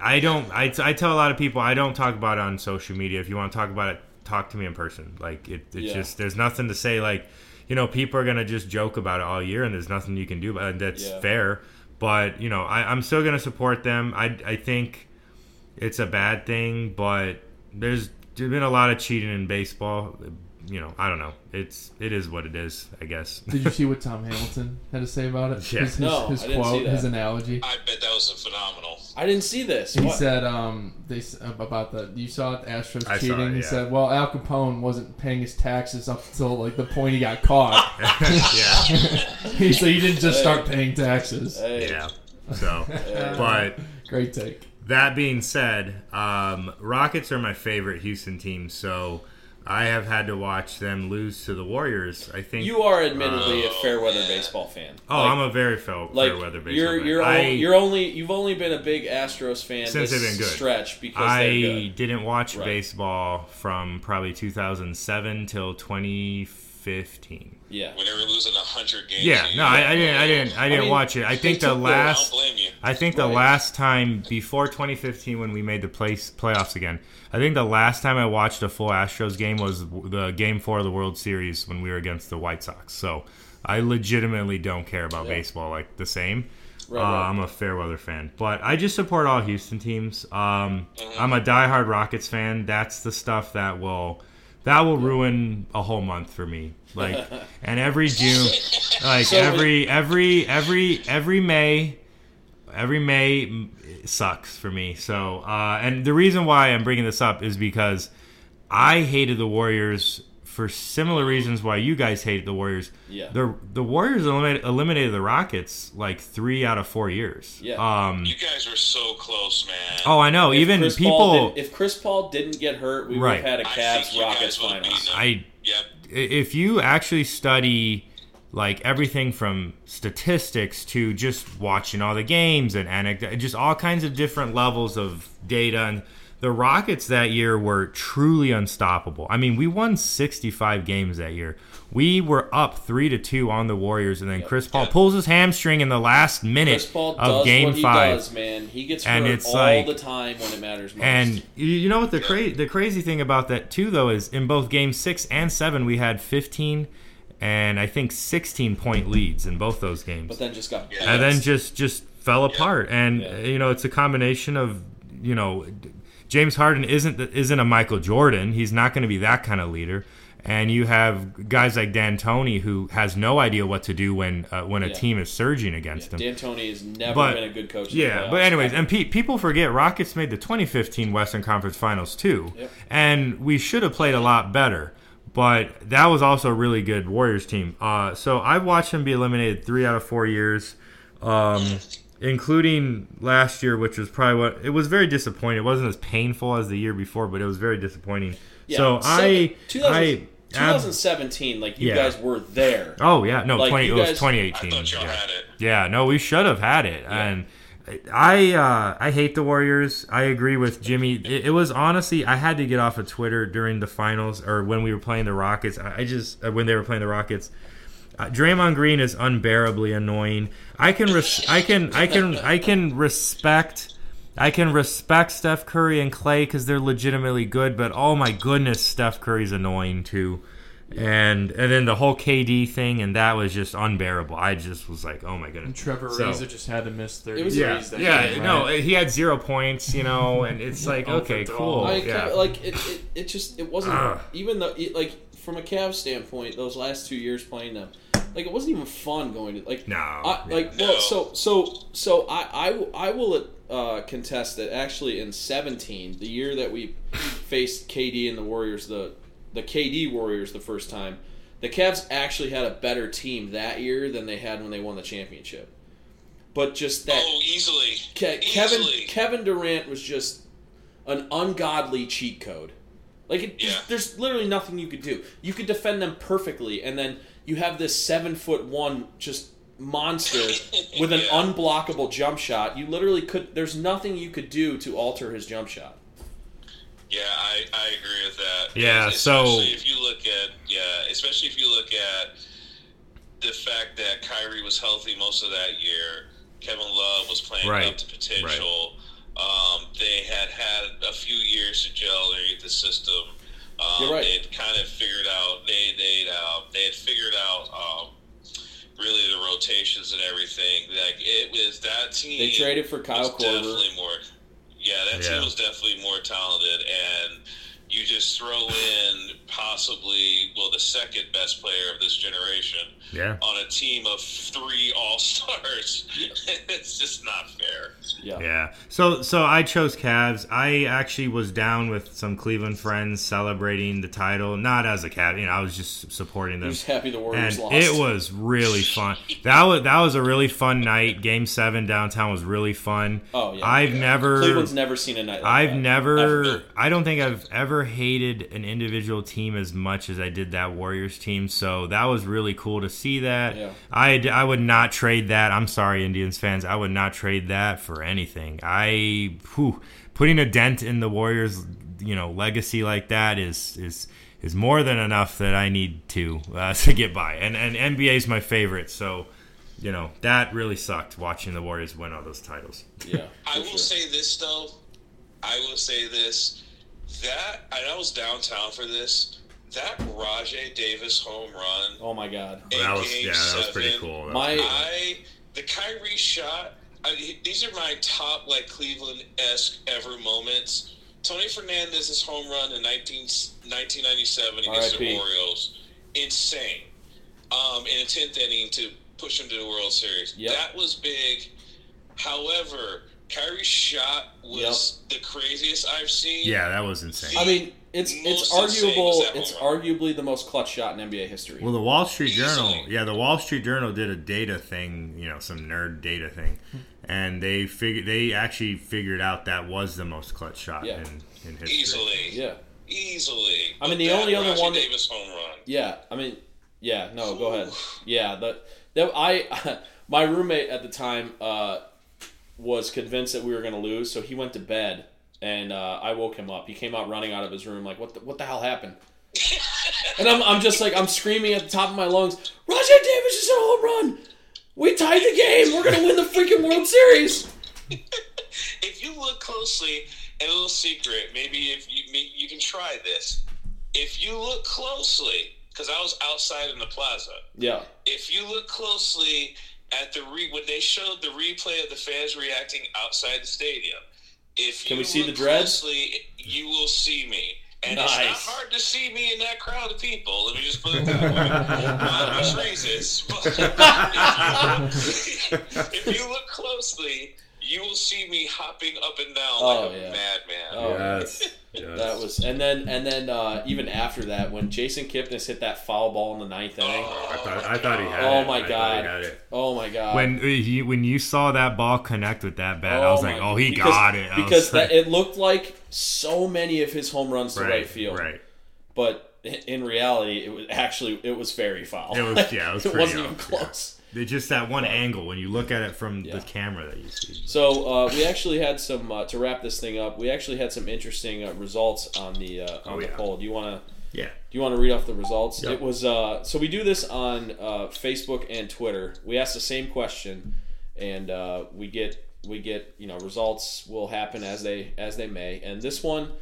I don't. I, I tell a lot of people I don't talk about it on social media. If you want to talk about it, talk to me in person. Like it, it's Yeah. just there's nothing to say. Like you know, people are gonna just joke about it all year, and there's nothing you can do. But that's Yeah. fair. But you know, I, I'm still gonna support them. I I think it's a bad thing, but there's there's been a lot of cheating in baseball. You know, I don't know. It's it is what it is. I guess. Did you see what Tom Hamilton had to say about it? Yeah. His, his, No, his I didn't see quote, that. his analogy. I bet that was phenomenal. I didn't see this. He What? said um, they about the you saw it, the Astros I cheating. it, He said, "Well, Al Capone wasn't paying his taxes up until like the point he got caught. yeah. he so he didn't just start paying taxes." Hey, Yeah. So, but Great take. That being said, um, Rockets are my favorite Houston team, so I have had to watch them lose to the Warriors. I think you are admittedly a oh. fair weather baseball fan. Oh, Like- I'm a very fair, like fair weather baseball you're fan. you're I, o- you're only you've only been a big Astros fan Since this they've been good. stretch because they're I good. didn't watch Right. baseball from probably 2007 till 2015. Yeah, When they were losing hundred games. Yeah, no, I. I didn't, I didn't, I didn't mean, watch it. I think the took the- I don't last, blame you. I think the Right. last time before 2015 when we made the place playoffs again, I think the last time I watched a full Astros game was the game four of the World Series when we were against the White Sox. So I legitimately don't care about Yeah. baseball like the same. Right, uh, right. I'm a fair weather fan, but I just support all Houston teams. Um, I'm a diehard Rockets fan. That's the stuff that will that will ruin a whole month for me. Like, and every June, like So every every every every May, every May sucks for me. So, uh, and the reason why I'm bringing this up is because I hated the Warriors for similar reasons why you guys hated the Warriors. Yeah. The the Warriors eliminated, eliminated the Rockets like three out of four years. Yeah. Um. You guys were so close, man. Oh, I know. If Even Chris people. Didn't- if Chris Paul didn't get hurt, we Right. would have had a Cavs Rockets guys would've finals. I Yep. if you actually study like everything from statistics to just watching all the games and anecdote, just all kinds of different levels of data and the Rockets that year were truly unstoppable. I mean, we won 65 games that year. We were up 3 to 2 on the Warriors and then Chris Paul Yeah. pulls his hamstring in the last minute Chris Paul of does game what he 5. does, man. He gets And hurt it's all like- the time when it matters most. And you- you know what the cra- the crazy thing about that too though is in both game 6 and 7 we had 15 and I think 16 point leads in both those games. but then just got Yeah. and then just just fell apart and Yeah. you know it's a combination of you know James Harden isn't isn't a Michael Jordan. He's not going to be that kind of leader. And you have guys like D'Antoni who has no idea what to do when uh, when a Yeah. team is surging against him. D'Antoni has never But- been a good coach. Yeah, but anyways, and pe- people forget Rockets made the 2015 Western Conference Finals too, Yep. and we should have played a lot better. But that was also a really good Warriors team. Uh, so I've watched them be eliminated three out of four years, um, including last year, which was probably what it was very disappointing. It wasn't as painful as the year before, but it was very disappointing. Yeah, so I, seven- I, 2000 2017, like you Yeah. guys were there. oh yeah, no, Like, 20, you it was 2018. I thought y'all yeah. had it. Yeah, no, we should have had it. And I uh, I hate the Warriors. I agree with Jimmy. It, it was honestly I had to get off of Twitter during the finals or when we were playing the Rockets. I, I just uh, when they were playing the Rockets. Uh, Draymond Green is unbearably annoying. I can res- I can I can I can respect I can respect Steph Curry and Klay because they're legitimately good, but oh my goodness, Steph Curry's annoying too. And and then the whole KD thing and that was just unbearable. I just was like, oh my And goodness. Trevor So- Ariza just had to miss thirty It was- Yeah, that yeah, game, no, right? he had zero points, you know, and it's like, okay, cool, I yeah. like it, it. It just it wasn't Ugh. even though it, like from a Cavs standpoint, those last two years playing them, like it wasn't even fun going to like No, I, like No. well so so so I I, will- I will uh, contest that actually in seventeen the year that we faced KD and the Warriors the the KD Warriors the first time the Cavs actually had a better team that year than they had when they won the championship. but just that oh, easily. Ke- Kevin Easily. Kevin Durant was just an ungodly cheat code. Like it, Yeah. there's literally nothing you could do. You could defend them perfectly, and then you have this seven foot one just monster with an Yeah. unblockable jump shot. You literally could. There's nothing you could do to alter his jump shot. Yeah, I, I agree with that. Yeah, especially so- if you look at yeah, especially if you look at the fact that Kyrie was healthy most of that year, Kevin Love was playing Right, up to potential. Um, they had had a few years to gel underneath the system. Um, You're right. They'd kind of figured out they they uh, they had figured out um, really the rotations and everything. Like it was that team. They traded for Kyle Korver. Definitely more. Yeah, that Yeah. team was definitely more talented, and you just throw in possibly well the second best player of this generation Yeah. on a team of three all stars. it's just not fair. Yeah. Yeah. So so I chose Cavs. I actually was down with some Cleveland friends celebrating the title, not as a Cav. You know, I was just supporting them. He was happy the Warriors and lost. it was really fun. That was that was a really fun night. Game seven downtown was really fun. Oh, yeah. I've never Cleveland's never seen a night. Like I've that. never Ever. I don't think I've ever hated an individual team as much as I did that Warriors team. So that was really cool to see that. Yeah. I I would not trade that. I'm sorry Indians fans. I would not trade that for anything. I whew, putting a dent in the Warriors, you know, legacy like that is is is more than enough that I need to uh, to get by. And and NBA is my favorite. So, you know, that really sucked watching the Warriors win all those titles. Yeah. I will sure. say this though. I will say this. That I was downtown for this. That Rajai Davis home run. Oh my God. That was Game yeah, that was pretty cool. That My- I the Kyrie shot. I, these are my top like Cleveland esque ever moments. Tony Fernandez's home run in 19, 1997 against the R.I.P.. Orioles, insane. Um, in a tenth inning to push him to the World Series. Yep. That was big. However, Kyrie's shot was the craziest I've seen. Yeah, that was insane. I mean, it's it's arguable. It's home arguably the most clutch shot in NBA history. Well, the Wall Street Journal, yeah, the Wall Street Journal did a data thing, you know, some nerd data thing, and they figured they actually figured out that was the most clutch shot Yeah. in, in history. easily, yeah. easily. I mean, the only other Rajai one that- Davis home run. Yeah, I mean, yeah, no, go ahead. Yeah, the that I my roommate at the time uh, was convinced that we were going to lose, so he went to bed, and uh, I woke him up. He came out running out of his room like, "What the what the hell happened?" and I'm, I'm just like I'm screaming at the top of my lungs, "Roger Davis is a home run! We tied the game. We're going to win the freaking World Series!" if you look closely, and a little secret, maybe if you you can try this. If you look closely, because I was outside in the plaza. Yeah, If you look closely at the re when they showed the replay of the fans reacting outside the stadium, if Can you we see look the dreads? closely, you will see me. And it's not hard to see me in that crowd of people. Let me just put it that way. Not much reasons, but if you, if you look closely, you will see me hopping up and down Oh, like a yeah. madman. Oh, Yes, yes. that was, and then and then uh, even after that, when Jason Kipnis hit that foul ball in the ninth inning. I thought, I thought he had Oh it. my I God. he had it. Oh my god! When he, when you saw that ball connect with that bat, I was like, oh, he because- got it. I was Because like, it looked like so many of his home runs to right, right, field, right. but in reality, it was actually it was very foul. It was- yeah, it was it wasn't even off, yeah. They just that one angle when you look at it from Yeah. the camera that you see. So uh, we actually had some uh, to wrap this thing up. We actually had some interesting uh, results on the uh, on Oh, the yeah. poll. Do you want to Yeah. do you want to read off the results? Yep. It was uh, so we do this on uh, Facebook and Twitter. We ask the same question, and uh, we get we get you know results will happen as they as they may. And this one,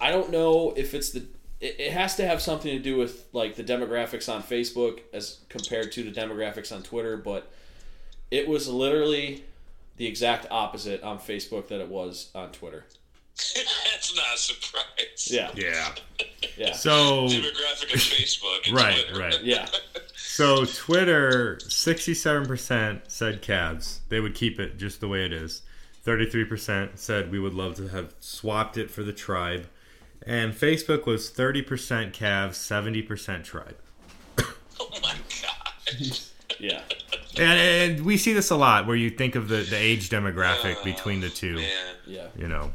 I don't know if it's the it, it has to have something to do with like the demographics on Facebook as compared to the demographics on Twitter, but it was literally the exact opposite on Facebook that it was on Twitter. That's not a surprise. Yeah, Yeah. yeah, So Demographic of Facebook. and right, Twitter. right. yeah. So Twitter, sixty-seven percent said Cavs. They would keep it just the way it is. Thirty-three percent said we would love to have swapped it for the tribe, and Facebook was thirty percent Cavs, seventy percent tribe. Oh my god. Yeah. And, and we see this a lot where you think of the, the age demographic between the two. Man, Yeah. You know.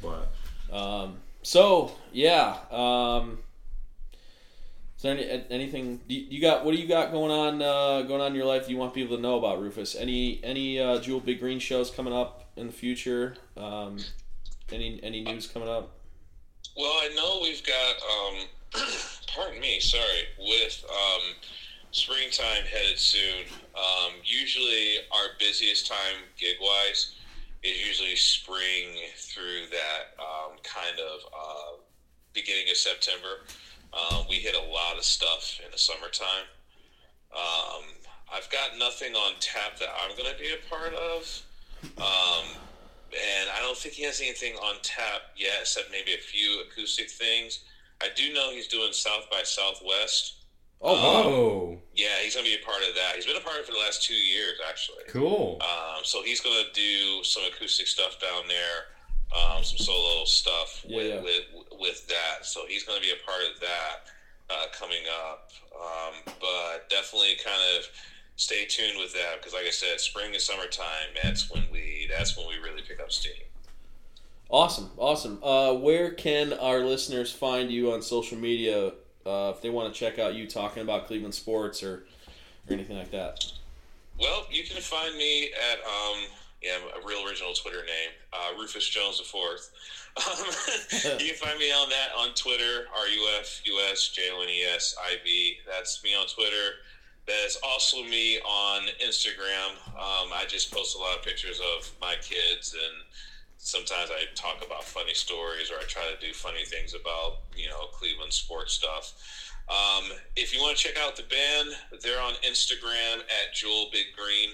But Um, so yeah. Um, is there any, anything you, you got? What do you got going on? Uh, going on in your life? You want people to know about Rufus? Any any uh, Jewel Big Green shows coming up in the future? Um, any any news coming up? Well, I know we've got, um, pardon me, sorry, with um, springtime headed soon. Um, usually, our busiest time gig wise is usually spring through that um, kind of uh, beginning of September. Uh, we hit a lot of stuff in the summertime. Um, I've got nothing on tap that I'm going to be a part of. Um, and I don't think he has anything on tap yet, except maybe a few acoustic things. I do know he's doing South by Southwest. Oh, Oh, Yeah, he's to be a part of that. He's been a part of it for the last two years, actually. cool. Um, so he's to do some acoustic stuff down there, um, some solo stuff with, yeah. with with that. So he's to be a part of that uh, coming up. Um, but definitely kind of stay tuned with that because, like I said, spring and summertime. That's when we that's when we really pick up steam. awesome, awesome. Uh, where can our listeners find you on social media uh, if they want to check out you talking about Cleveland sports or or anything like that? Well, you can find me at um, yeah, a real original Twitter name, uh, Rufus Jones the Fourth. Um, you can find me on that on Twitter, R U F U S J O N E S I V. That's me on Twitter. That's also me on Instagram. Um, I just post a lot of pictures of my kids, and sometimes I talk about funny stories or I try to do funny things about you know Cleveland sports stuff. Um, if you want to check out the band, they're on Instagram at Jewel Big Green.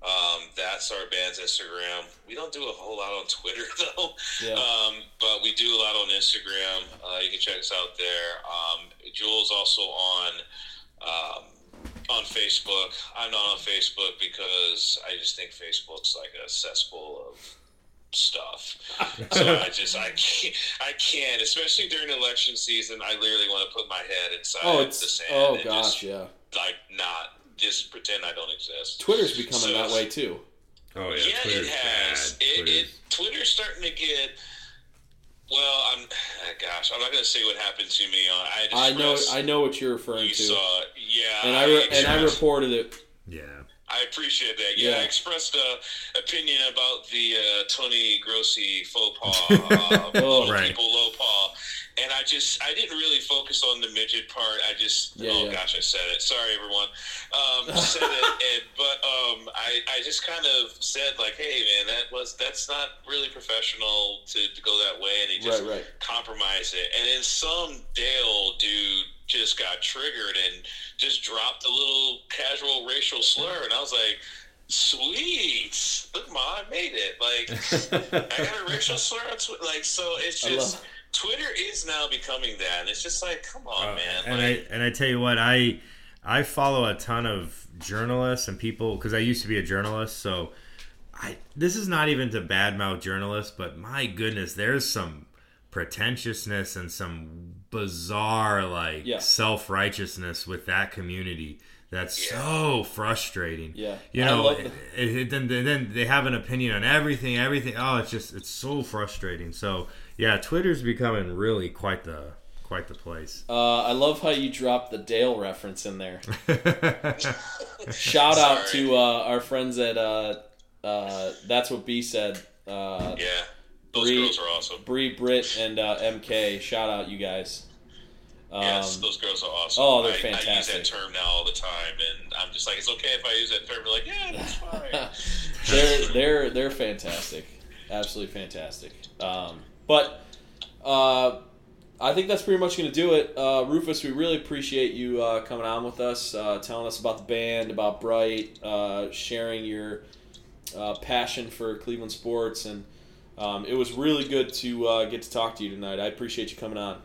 Um, that's our band's Instagram. We don't do a whole lot on Twitter though, Yeah. um, but we do a lot on Instagram. Uh, you can check us out there. Um, Jewel's also on um, on Facebook. I'm not on Facebook because I just think Facebook's like a cesspool of stuff. so I just I can't I can't, especially during election season. I literally want to put my head inside Oh, the it's sand oh and gosh, just yeah. like not just pretend I don't exist. Twitter's becoming So- that way too. Oh Yeah, yeah, it has. It, it Twitter's starting to get. Well, I'm. Gosh, I'm not going to say what happened to me. On I, I know I know what you're referring You to, saw, yeah, and I re- and I reported it. Yeah. I appreciate that. Yeah, Yeah. I expressed a opinion about the uh, Tony Grossi faux pas, uh, Oh, right. people low paw, and I just I didn't really focus on the midget part. I just Yeah, oh yeah. gosh, I said it. Sorry, everyone. Um, said it, and, but um, I I just kind of said like, hey man, that was that's not really professional to, to go that way, and he just Right, right. compromised it. And then some Dale dude just got triggered and just dropped a little casual racial slur, and I was like, "Sweet, look, mom, I made it! Like, I got a racial slur on Twitter. Like, so it's just Twitter is now becoming that, and it's just like, come on, man. Uh, and like, I and I tell you what, I I follow a ton of journalists and people because I used to be a journalist. So I this is not even to badmouth journalists, but my goodness, there's some pretentiousness and some bizarre like Yeah. self righteousness with that community. That's so frustrating. Yeah. you know, love it, it, it- then then they have an opinion on everything, everything. Oh, it's just it's so frustrating. So yeah, Twitter's becoming really quite the quite the place. Uh, I love how you dropped the Dale reference in there. Shout out Sorry. to uh, our friends at uh, uh, That's What B said. Uh, yeah, those Bree- girls are awesome. Bree, Britt, and uh, MK. Shout out you guys. Um, yes, those girls are awesome. oh, they're I, I use that term now all the time, and I'm just like, it's okay if I use that term. They're like, yeah, that's fine. they're they're they're fantastic, absolutely fantastic. Um, but uh, I think that's pretty much going to do it. Uh, Rufus, we really appreciate you uh, coming on with us, uh, telling us about the band, about Bright, uh, sharing your uh, passion for Cleveland sports, and um, it was really good to uh, get to talk to you tonight. I appreciate you coming on.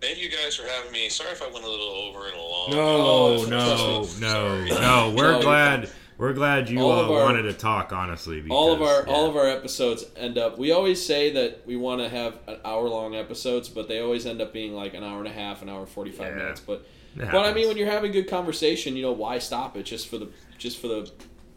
Thank you guys for having me. Sorry if I went a little over and along. No, Oh, no, no, no. We're No, you're glad. We're glad you All uh, our- wanted to talk. Honestly, because, all of our yeah. all of our episodes end up. We always say that we want to have an hour long episodes, but they always end up being like an hour and a half, an hour and forty five Yeah. minutes. But But I mean, when you're having good conversation, you know, why stop it just for the just for the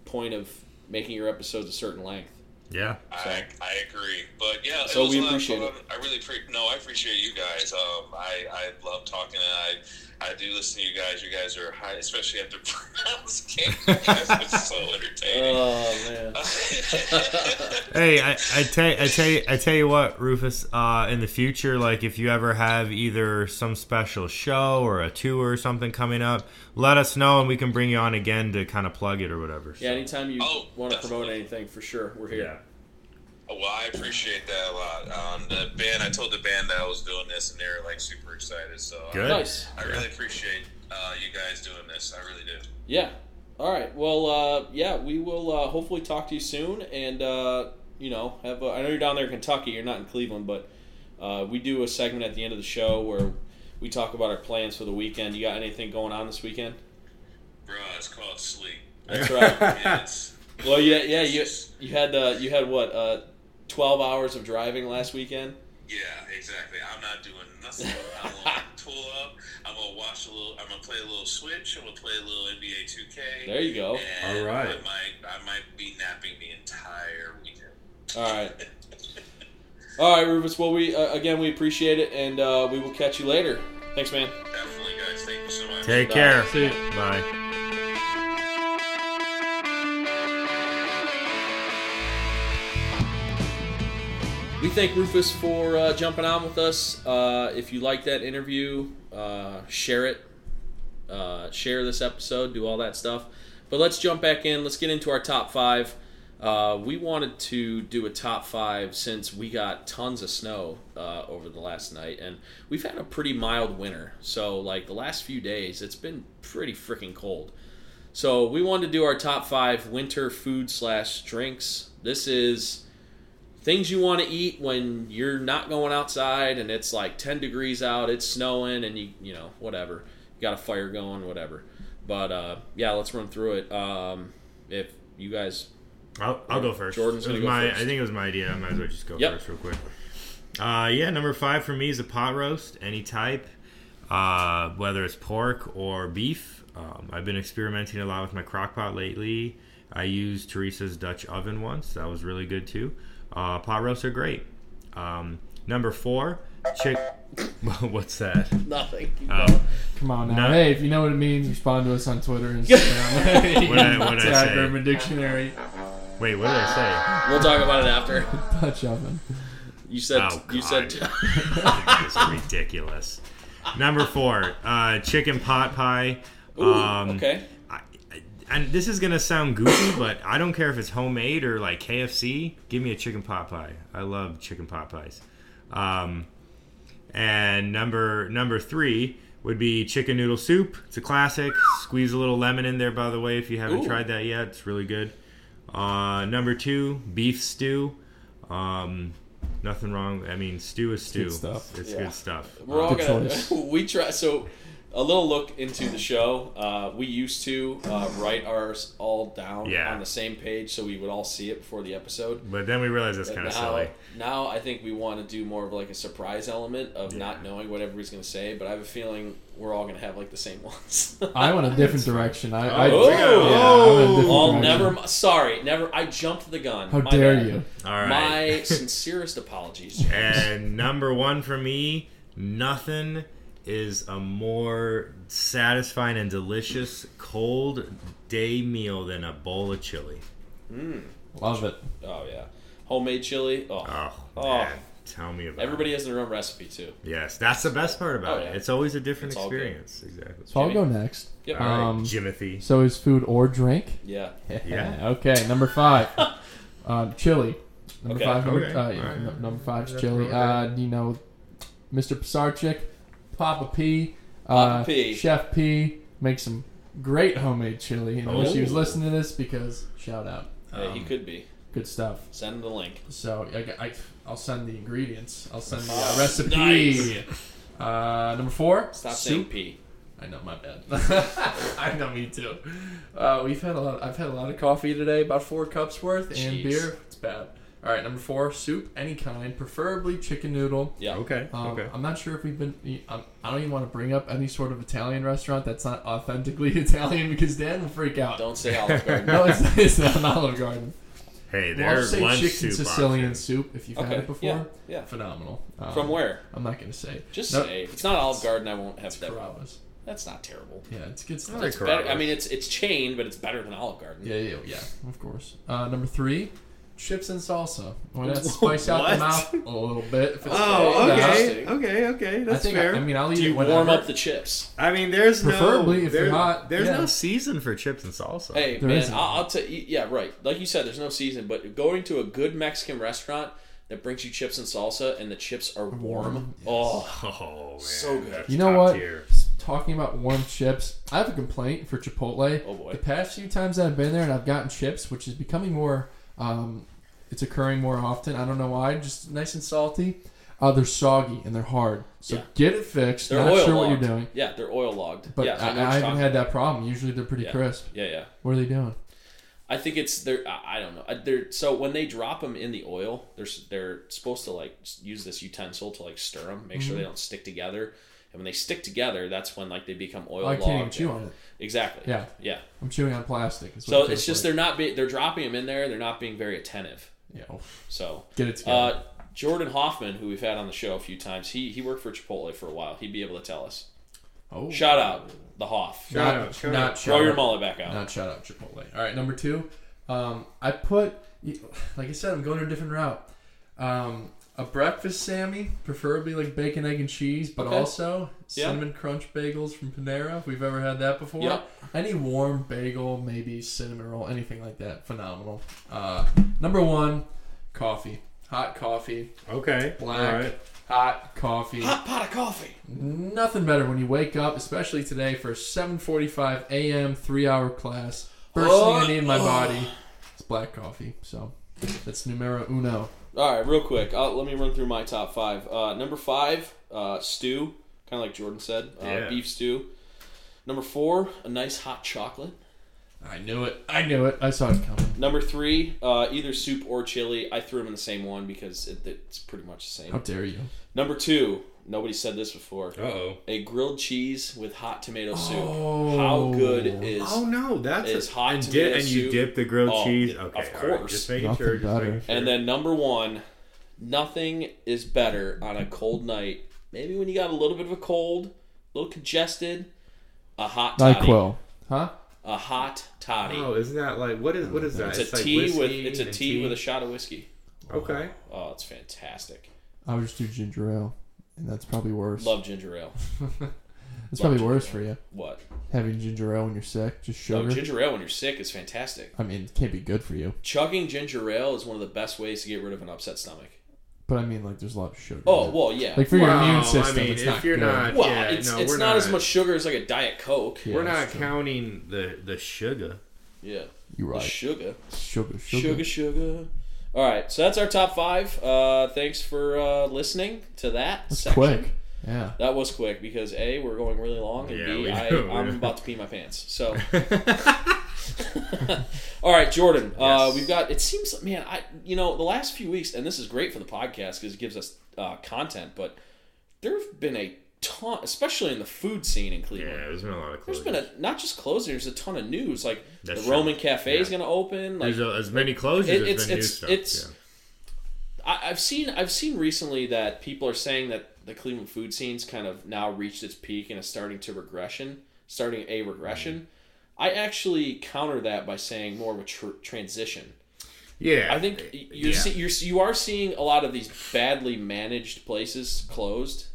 point of making your episodes a certain length? yeah, I, I agree, but yeah, So it was we a lot of appreciate it. I really appreciate. No, I appreciate you guys. Um, I I love talking, and I I do listen to you guys. You guys are high, especially after Browns game. it's so entertaining. Oh man. Hey, I, I tell I tell you I tell you what, Rufus. Uh, in the future, like if you ever have either some special show or a tour or something coming up, let us know and we can bring you on again to kind of plug it or whatever. Yeah, anytime you Oh, want to promote anything, for sure, we're here. yeah. Well, I appreciate that a lot. Um, the band, I told the band that I was doing this, and they're like super excited. So I- Good. Nice. I, really appreciate uh, you guys doing this. I really do. Yeah. All right. Well, uh, yeah, we will uh, hopefully talk to you soon, and uh, you know, have. A, I know you're down there in Kentucky. You're not in Cleveland, but uh, we do a segment at the end of the show where we talk about our plans for the weekend. You got anything going on this weekend? Bro, it's called sleep. That's right. It's, well, yeah, yeah. You you had uh, you had what? Uh, Twelve hours of driving last weekend. yeah, exactly. I'm not doing nothing. I'm gonna tool up. I'm gonna watch a little. I'm gonna play a little Switch. I'm gonna play a little NBA 2K. There you go. And All right. I might, I might be napping the entire weekend. All right. All right, Rufus. Well, we uh, again we appreciate it, and uh, we will catch you later. Thanks, man. Definitely, guys. Thank you so much. Take Bye. care. See ya. Bye. We thank Rufus for uh, jumping on with us. Uh, if you like that interview, uh, share it. Uh, share this episode. Do all that stuff. But let's jump back in. Let's get into our top five. Uh, we wanted to do a top five since we got tons of snow uh, over the last night, and we've had a pretty mild winter. So, like the last few days, it's been pretty freaking cold. So, we wanted to do our top five winter food slash drinks. This is things you want to eat when you're not going outside and it's like 10 degrees out it's snowing and you you know whatever you got a fire going whatever but uh, yeah let's run through it um, if you guys I'll, I'll go first. Jordan's gonna go my, first. I think it was my idea. I might as well just go Yep. first real quick. Uh, yeah, number five for me is a pot roast, any type, uh, whether it's pork or beef. Um, I've been experimenting a lot with my crock pot lately. I used Teresa's Dutch oven once. That was really good too. Uh, pot roasts are great. Um, number four, chick. What's that? nothing Keep Um. Come on now. No. Hey, if you know what it means, respond to us on Twitter and Instagram. What'd I- what'd I say? Urban Dictionary. Wait, what did I say? we'll talk about it after Dutch oven. you said Oh, you said say? This is ridiculous. Number four, uh, chicken pot pie. Ooh, Um, okay I, I- and this is gonna sound goofy, but I don't care if it's homemade or like KFC. Give me a chicken pot pie. I love chicken pot pies. Um, and number number three would be chicken noodle soup. It's a classic. Squeeze a little lemon in there, by the way, if you haven't Ooh. tried that yet. It's really good. Uh, number two, beef stew. Um, nothing wrong. I mean, stew is stew. Good stuff. It's Yeah. good stuff. we're all Good gonna choice. we try so a little look into the show uh, we used to uh, write ours all down Yeah. on the same page so we would all see it before the episode But then we realized that's But kind of now, silly. now I think we want to do more of like a surprise element of not knowing what everybody's going to say, but I have a feeling we're all going to have like the same ones. I went a different direction. I, I, Oh, yeah, I went a different Well, direction. never. Sorry, never. I jumped the gun. How My dare bad. you? All right. My sincerest apologies. And number one for me, nothing is a more satisfying and delicious cold day meal than a bowl of chili. Love it. Oh yeah, homemade chili. Oh, Oh, Oh. man. Tell me about everybody it. has their own recipe too. Yes, that's the best part about Oh, yeah. it. It's always a different It's experience. Exactly. So I'll go next. Yep. All right, Um, Jimothy. So is food or drink? Yeah. Yeah. okay, number five. uh, chili. Number Okay. five. Number, Okay. uh, yeah, Alright. no- number five is chili. Uh, you know, Mr. Pisarchik, Papa P, uh, Papa P. Chef P makes some great homemade chili. And I wish he was listening to this because shout out, Hey, he Um, could be. good stuff. Send him the link. So I, I, I'll send the ingredients. I'll send the uh, recipe. Uh, number four. Stop soup. saying P. I know, my bad. I know, me too. Uh, we've had a lot. I've had a lot of coffee today, about four cups worth, and Jeez. beer. It's bad. All right, number four, soup, any kind, preferably chicken noodle. Yeah. Okay. Um, okay. I'm not sure if we've been. I'm, I don't even want to bring up any sort of Italian restaurant that's not authentically Italian because Dan will freak out. Don't say Olive Garden. No, it's, it's not an Olive Garden. Hey, Well, I'll their say lunch chicken soup Sicilian option. soup if you've had it before. Yeah. Yeah. Phenomenal. Um, From where? I'm not going to say. Just No, say if it's not Olive Garden, I won't have that. Carrabba's. That's not terrible. Yeah, it's good stuff. I like It's better. I mean, it's it's chain, but it's better than Olive Garden. Yeah, yeah, yeah. Of course. Uh, number three, chips and salsa. Why not spice out the What? mouth a little bit? If it's Oh, cold out. okay. okay, okay. I That's think. fair. I mean, I'll eat Do it you whenever. warm up the chips? I mean, there's Preferably no, if they're there- hot, There's yeah. no season for chips and salsa. Hey There man, isn't. I'll, I'll tell you. Yeah, right. Like you said, there's no season, but going to a good Mexican restaurant that brings you chips and salsa, and the chips are warm. Warm, yes. Oh, Oh man, So good. that's You know top what? tier. Talking about warm chips, I have a complaint for Chipotle. Oh, boy. The past few times that I've been there and I've gotten chips, which is becoming more, um, it's occurring more often. I don't know why. Just nice and salty. Uh, they're soggy and they're hard. So Yeah. get it fixed. they're Not sure what you're doing, Yeah, they're oil logged. but yeah, I, what I haven't had that problem. Usually they're pretty Yeah. crisp. Yeah, yeah. What are they doing? I think it's they're I I don't know. They're so when they drop them in the oil, they're they're supposed to like use this utensil to like stir them, make Mm-hmm. sure they don't stick together. And when they stick together, that's when like they become oil I logged. can't even chew on it. Exactly. Yeah. Yeah. I'm chewing on plastic. So it it's just like. they're not be, they're dropping them in there. They're not being very attentive. Yeah. oh, So Get it together. uh, Jordan Hoffman, who we've had on the show a few times, he he worked for Chipotle for a while. He'd be able to tell us. oh, Shout out the Hoff. Shout not, out, shout not out. shout Throw your out. mullet back out. Not shout out Chipotle. All right, number two. Um, I put, like I said, I'm going a different route. Um, a breakfast Sammy, preferably like bacon, egg, and cheese, but Okay. also Yeah. cinnamon crunch bagels from Panera. If we've ever had that before. Yeah. Any warm bagel, maybe cinnamon roll, anything like that. Phenomenal. Uh, number one, coffee. Hot coffee. Okay, Black. all right. Hot coffee. Hot pot of coffee. Nothing better when you wake up, especially today for a 7:45 a.m. three-hour class. First thing I need in my body is black coffee. So that's numero uno. All right, real quick. Uh, let me run through my top five. Uh, number five, uh, stew, kind of like Jordan said, uh, Yeah. beef stew. Number four, a nice hot chocolate. I knew it. I knew it. I saw it coming. Number three, uh, either soup or chili. I threw them in the same one because it, it's pretty much the same. How dare you? Number two, nobody said this before. Uh oh. A grilled cheese with hot tomato soup. Oh. How good is Oh no, that's It's a, hot and, tomato dip, and you soup. dip the grilled Oh, cheese. of Okay, all right, course. Just making Nothing sure. Just better. making sure. And then number one, nothing is better on a cold night. Maybe when you got a little bit of a cold, a little congested, a hot toddy. Nyquil. Huh? A hot toddy. Oh, isn't that like what is what is that? it's a like tea with whiskey it's a and tea, with a shot of whiskey. Okay. Oh, it's fantastic. I would just do ginger ale, and that's probably worse. Love ginger ale. It's probably worse ale. for you What? having ginger ale when you're sick. Just No, sugar. ginger ale when you're sick is fantastic. I mean, it can't be good for you. Chugging ginger ale is one of the best ways to get rid of an upset stomach. But I mean, like, there's a lot of sugar. Oh in it. well, yeah. like for your Well, immune I system, mean, it's if not you're good. not- well, yeah, it's no, it's we're not, as much sugar as like a diet coke. Yeah, We're that's not true. counting the the sugar. Yeah, You're The right. sugar. Sugar, sugar. Sugar, sugar. All right, so that's our top five. Uh, thanks for uh, listening to that That's section. quick. Yeah. That was quick because a we're going really long, and Yeah, b we I, do. I'm about to pee my pants. So, all right, Jordan. Uh, Yes. we've got. It seems, man, I you know the last few weeks, and this is great for the podcast because it gives us uh, content. But there have been a ton, especially in the food scene in Cleveland. Yeah, there's been a lot of closures. There's been a not just closing. There's a ton of news. Like That's the true. Roman Cafe is going to open. Like There's a, as many closures It- as it's- new it's- stuff. it's- yeah. I, I've seen I've seen recently that people are saying that the Cleveland food scene's kind of now reached its peak and is starting to regression, starting a regression. Mm-hmm. I actually counter that by saying more of a tr- transition. Yeah, I think you're, yeah. see, you're you are seeing a lot of these badly managed places closed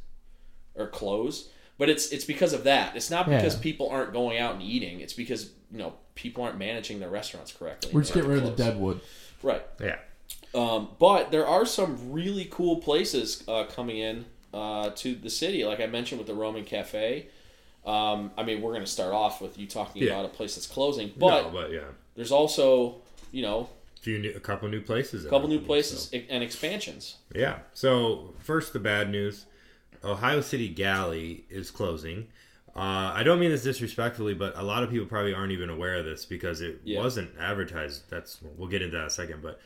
or close, but it's it's because of that. It's not because Yeah. people aren't going out and eating. It's because you know people aren't managing their restaurants correctly. We're just getting to rid of the close. deadwood. Right. yeah. Um, but there are some really cool places uh, coming in uh, to the city, like I mentioned with the Roman Cafe. Um, I mean, we're going to start off with you talking Yeah. about a place that's closing, but no, but yeah, there's also, you know, a few new, a couple new places. a couple new places so. and expansions. Yeah. So first, the bad news: Ohio City Galley is closing. Uh, I don't mean this disrespectfully, but a lot of people probably aren't even aware of this because it Yeah. wasn't advertised. That's we'll get into that in a second, but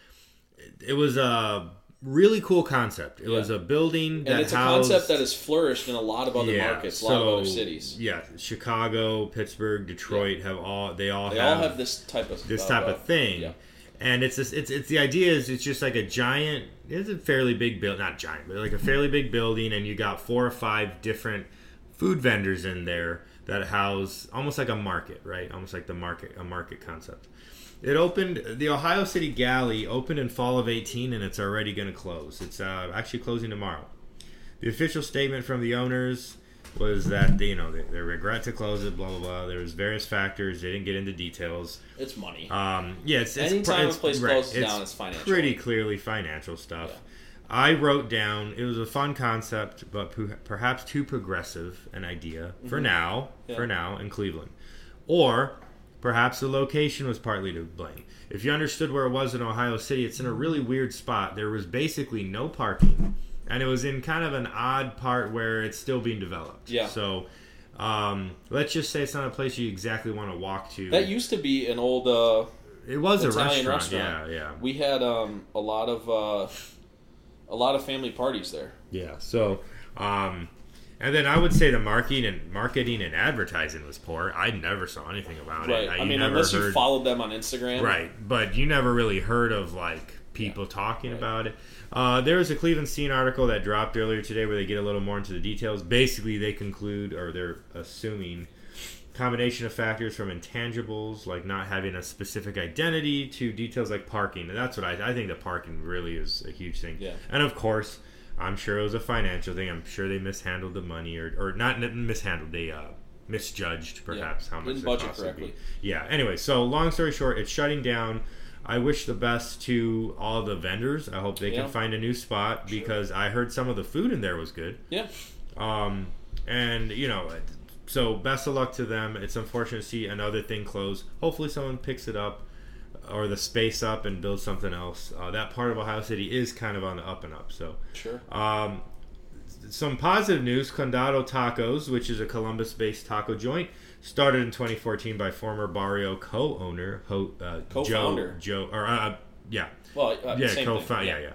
it was a really cool concept. It Yeah. was a building that and it's a concept that has flourished in a lot of other markets, a lot of other so, cities. Yeah, Chicago, Pittsburgh, Detroit have all they all They have all have this type of this uh, type uh, of thing. Yeah. And it's this, it's it's the idea is it's just like a giant it's a fairly big build not giant but like a fairly big building and you got four or five different food vendors in there that house almost like a market right? Almost like the market a market concept. It opened the ohio city galley opened in fall of 18 and it's already going to close. It's uh, actually closing tomorrow. The official statement from the owners was that you know they, they regret to close it blah blah blah there's various factors they didn't get into details It's money. um, yeah, it's, it's Anytime it's, a place right, closes down, it's financial. Pretty clearly financial stuff. Yeah. I wrote down it was a fun concept, but perhaps too progressive an idea for now. Mm-hmm. Yeah. For now in Cleveland, or perhaps the location was partly to blame. If you understood where it was in Ohio City, it's in a really weird spot. There was basically no parking, and it was in kind of an odd part where it's still being developed. Yeah. So. Um, let's just say it's not a place you exactly want to walk to. that used to be an old uh, It was a Italian restaurant. restaurant. Yeah, yeah, we had um, a lot of uh, a lot of family parties there. yeah. So, um, and then I would say the marketing and marketing and advertising was poor. I never saw anything about Right. it. I you mean, unless you followed them on Instagram. right, but you never really heard of like people talking Right. about it. Uh, there was a Cleveland Scene article that dropped earlier today where they get a little more into the details. Basically, they conclude or they're assuming combination of factors from intangibles like not having a specific identity to details like parking and that's what I, I think the parking really is a huge thing Yeah. and of course i'm sure it was a financial thing i'm sure they mishandled the money or, or not mishandled they uh, misjudged perhaps how much Didn't budget cost would be. correctly. yeah anyway so long story short it's shutting down i wish the best to all the vendors i hope they Yeah. can find a new spot because i heard some of the food in there was good Yeah. um, and you know, so best of luck to them. It's unfortunate to see another thing close. Hopefully, someone picks it up or the space up and builds something else. Uh, that part of Ohio City is kind of on the up and up. So, Sure. um, some positive news: Condado Tacos, which is a Columbus-based taco joint, started in 2014 by former Barrio co-owner Ho, uh, Co-founder. Joe Joe or uh, yeah Well, uh, yeah, same co-founder. thing. Yeah. yeah,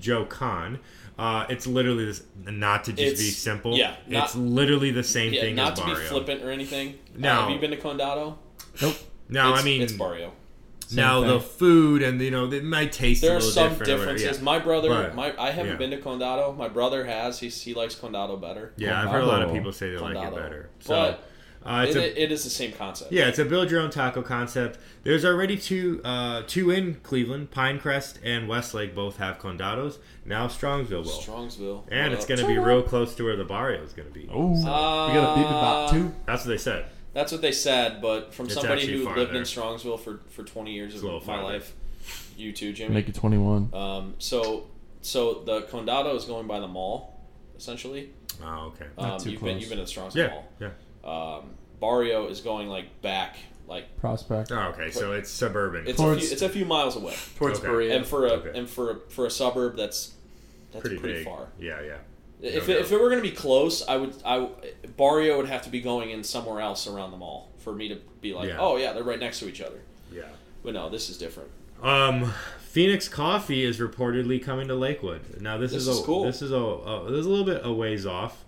Joe Kahn. Uh, it's literally this. Not to just It's- be simple. yeah, not- it's literally the same Yeah, thing not as to be flippant or anything. No. Uh, have you been to Condado? Nope. No, it's, I mean it's Barrio. now Same the food and you know it might taste a There are some different. differences. yeah. My brother, But, my I haven't yeah. been to Condado. My brother has. He's, he likes Condado better. Yeah, I've heard a lot of people say they like it better. So But uh, it's it, a it is the same concept. Yeah, it's a build your own taco concept. There's already two uh, two in Cleveland. Pinecrest and Westlake both have condados. Now Strongsville will. Strongsville. and What it's going to be real close to where the barrio is going to be. Oh, Uh, we got a beep about two. That's what they said. That's what they said, but from It's somebody who farther. lived in Strongsville for, for 20 years It's of my farther. life, you too, Jimmy. Make it 21. Um, so, so the Condado is going by the mall, essentially. Oh, okay. Um, Not too you've been close. you've been at Strongsville Yeah, Mall. yeah. Um, Barrio is going like back, like Prospect. Oh, okay. So it's suburban. it's Towards- a few, it's a few miles away, Towards Okay. Berea. and for a Okay. and for a, for a suburb that's that's pretty, pretty, big. far. Yeah, yeah. If, No it, if it were going to be close, I would I Barrio would have to be going in somewhere else around the mall for me to be like, Yeah. oh yeah, they're right next to each other. Yeah. But no, this is different. Um, Phoenix Coffee is reportedly coming to Lakewood. Now this, This is, is a, cool. This is a, a this is a little bit a ways off,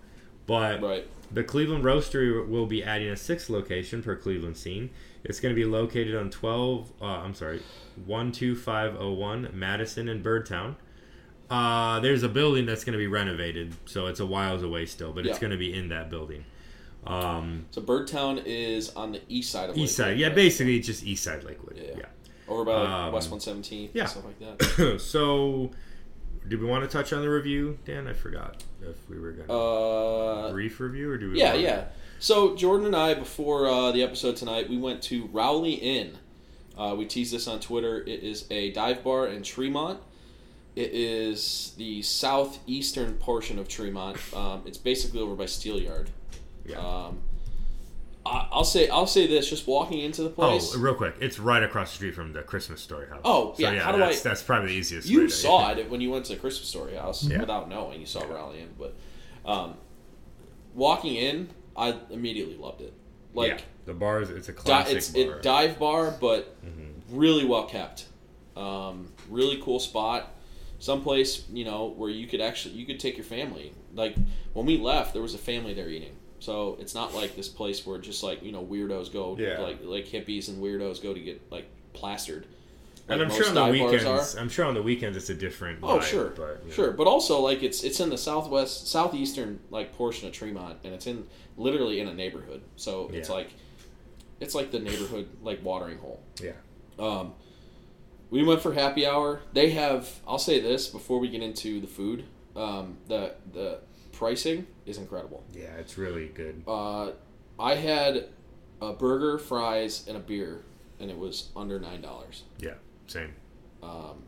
but Right. The Cleveland Roastery will be adding a sixth location per Cleveland scene. It's going to be located on twelve. Uh, I'm sorry, one two five zero one Madison and Birdtown. Uh, there's a building that's going to be renovated, so it's a whiles away still, but it's going to be in that building. Um, So Birdtown is on the east side of east Lakewood, side, yeah, right? basically it's just east side Lakewood. Yeah. yeah. over by like, Um, West One Seventeenth, yeah. stuff like that. so, did we want to touch on the review, Dan? I forgot if we were going to Uh, brief review or do we? yeah, yeah. So Jordan and I, before uh, the episode tonight, we went to Rowley Inn. Uh, we teased this on Twitter. It is a dive bar in Tremont. It is the southeastern portion of Tremont. Um, it's basically over by Steelyard. Yeah. Um, I, I'll say I'll say this: just walking into the place. Oh, real quick, it's right across the street from the Christmas Story House. Oh, So, yeah, how do that's, I- That's probably the easiest. way you to- saw it when you went to the Christmas Story House Yeah. without knowing. You saw Rowley Inn, but um, walking in, I immediately loved it. Like yeah, the bar is it's a di- classic it's bar. it dive bar, but Mm-hmm. really well kept. Um, really cool spot. Someplace you know where you could actually you could take your family. Like when we left, there was a family there eating. So it's not like this place where just like you know weirdos go, Yeah. like like hippies and weirdos go to get like plastered. And I'm sure on the weekends. I'm sure on the weekends it's a different. Oh vibe, sure, but, you know. sure, but also like it's it's in the southwest southeastern like portion of Tremont, and it's in literally in a neighborhood. So it's Yeah. like it's like the neighborhood like watering hole. Yeah. Um, we went for happy hour. They have. I'll say this before we get into the food. Um, the the pricing is incredible. Yeah, it's really good. Uh, I had a burger, fries, and a beer, and it was under nine dollars. Yeah, same. Um,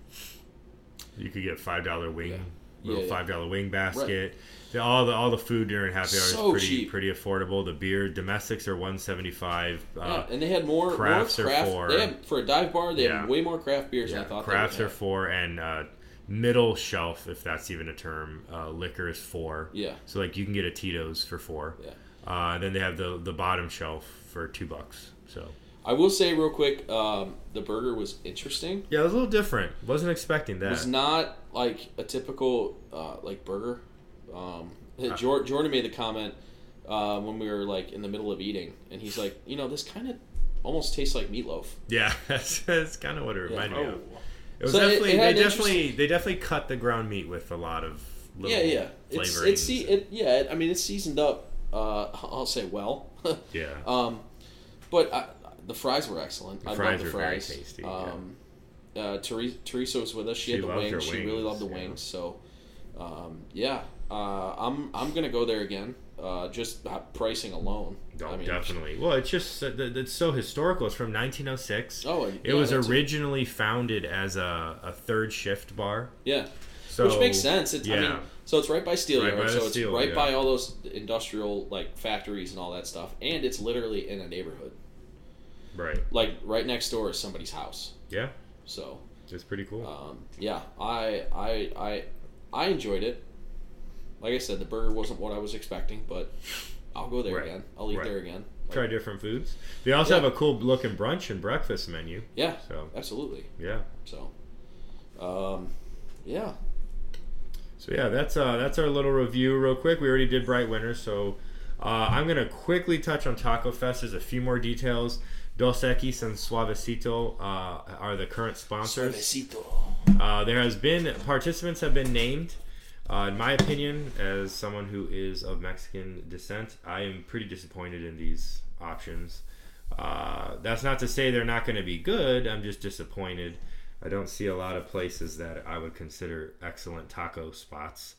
You could get five dollar wing, Yeah. little Yeah, five dollar wing basket. The, all the all the food during happy hour So is pretty cheap. pretty affordable. The beer domestics are one seventy five. yeah, Uh, and they had more crafts are more craft. for- They had, for a dive bar, they Yeah. had way more craft beers yeah, than I thought. crafts they are four, and uh, middle shelf, if that's even a term, uh, liquor is four. Yeah. So like you can get a Tito's for four. Yeah. Uh, then they have the the bottom shelf for two bucks. So I will say real quick, um, the burger was interesting. yeah, it was a little different. Wasn't expecting It that. was not like a typical uh, like burger. Um, Uh. Jor- Jordan made the comment uh, when we were like in the middle of eating, and he's like, you know, this kind of almost tastes like meatloaf. yeah, that's, that's kind of what it reminded me Oh. of. It was So definitely it had they definitely they definitely cut the ground meat with a lot of little yeah, yeah. It's flavorings. it's see it yeah. It, I mean, it's seasoned up. Uh, I'll say well. yeah. um, but I, the fries were excellent. I fries love the were very fries. tasty, yeah. Um, uh, Teresa, Teresa was with us. She, She had the her wings. She really loved the yeah. wings. So, um, yeah, uh, I'm I'm gonna go there again. Uh, just uh, pricing alone. Oh, I mean, definitely. Well, it's just it's so historical. It's from 1906. Oh, it yeah, was it. originally founded as a, a third shift bar. Yeah, So which makes sense. It's, I yeah. mean, so it's right by steel Right yard. by so it's steel, right yeah. by all those industrial like factories and all that stuff, and it's literally in a neighborhood. Right. Like right next door is somebody's house. Yeah. So It's pretty cool. um, yeah, I I I I enjoyed it. Like I said, the burger wasn't what I was expecting, but I'll go there Right. again. I'll eat Right. there again. Like, Try different foods. They also Yeah. have a cool looking brunch and breakfast menu. yeah, So absolutely. yeah. So, um, yeah, So yeah, that's uh, that's our little review, real quick. We already did Bright Winter, so uh, I'm gonna quickly touch on Taco Fest. There's a few more details. Dos Equis and Suavecito uh, are the current sponsors. Suavecito. Uh, there has been participants have been named. Uh, in my opinion, as someone who is of Mexican descent, I am pretty disappointed in these options. Uh, that's not to say they're not going to be good. I'm just disappointed. I don't see a lot of places that I would consider excellent taco spots.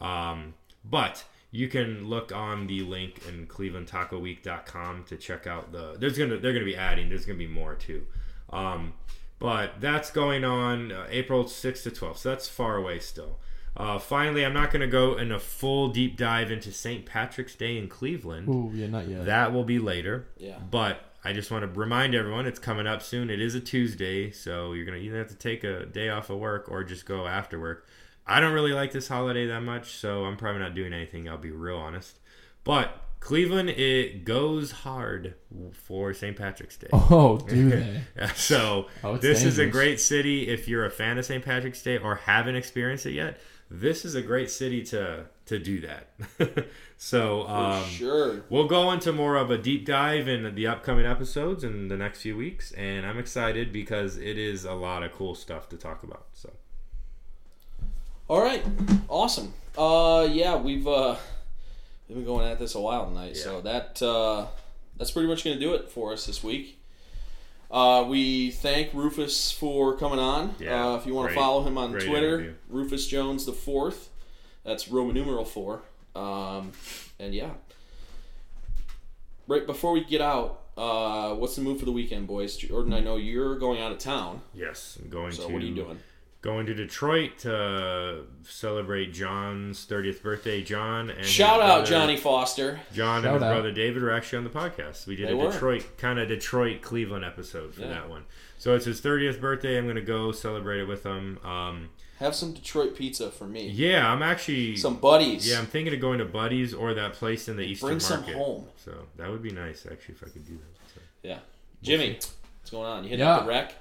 Um, but you can look on the link in clevelandtacoweek.com to check out the there's gonna they're gonna be adding there's gonna be more too um, but that's going on uh, april 6th to 12th so that's far away still uh, finally i'm not gonna go in a full deep dive into st patrick's day in cleveland Ooh, yeah, not yet. that will be later Yeah. but i just want to remind everyone it's coming up soon it is a tuesday so you're gonna either have to take a day off of work or just go after work I don't really like this holiday that much, so I'm probably not doing anything. I'll be real honest. But Cleveland, it goes hard for St. Patrick's Day. oh, do they? so Oh, it's this is a great city if you're a fan of St. Patrick's Day or haven't experienced it yet. This is a great city to to do that. so um, sure. We'll go into more of a deep dive in the upcoming episodes in the next few weeks, and I'm excited because it is a lot of cool stuff to talk about. So All right, awesome. Uh, yeah, we've uh, we've been going at this a while tonight, so that uh, that's pretty much going to do it for us this week. Uh, we thank Rufus for coming on. Yeah, uh, if you want to follow him on Twitter, interview. Rufus Jones the fourth. That's Roman numeral four. Um, and yeah, right before we get out, uh, what's the move for the weekend, boys? Jordan, I know you're going out of town, yes, I'm going so to what are you doing? Going to Detroit to celebrate John's 30th birthday. John and his Shout out brother- Johnny Foster. John and Shout his out. brother David were actually on the podcast. We did They a were. Detroit kind of Detroit Cleveland episode for Yeah. that one. So it's his 30th birthday. I'm gonna go celebrate it with him. Um, Have some Detroit pizza for me. yeah, I'm actually Some buddies. yeah I'm thinking of going to Buddy's or that place in the Eastern Bring some Market. home. So that would be nice actually if I could do that. So. Yeah. Jimmy, what's going on? You hitting Yeah. up the rec?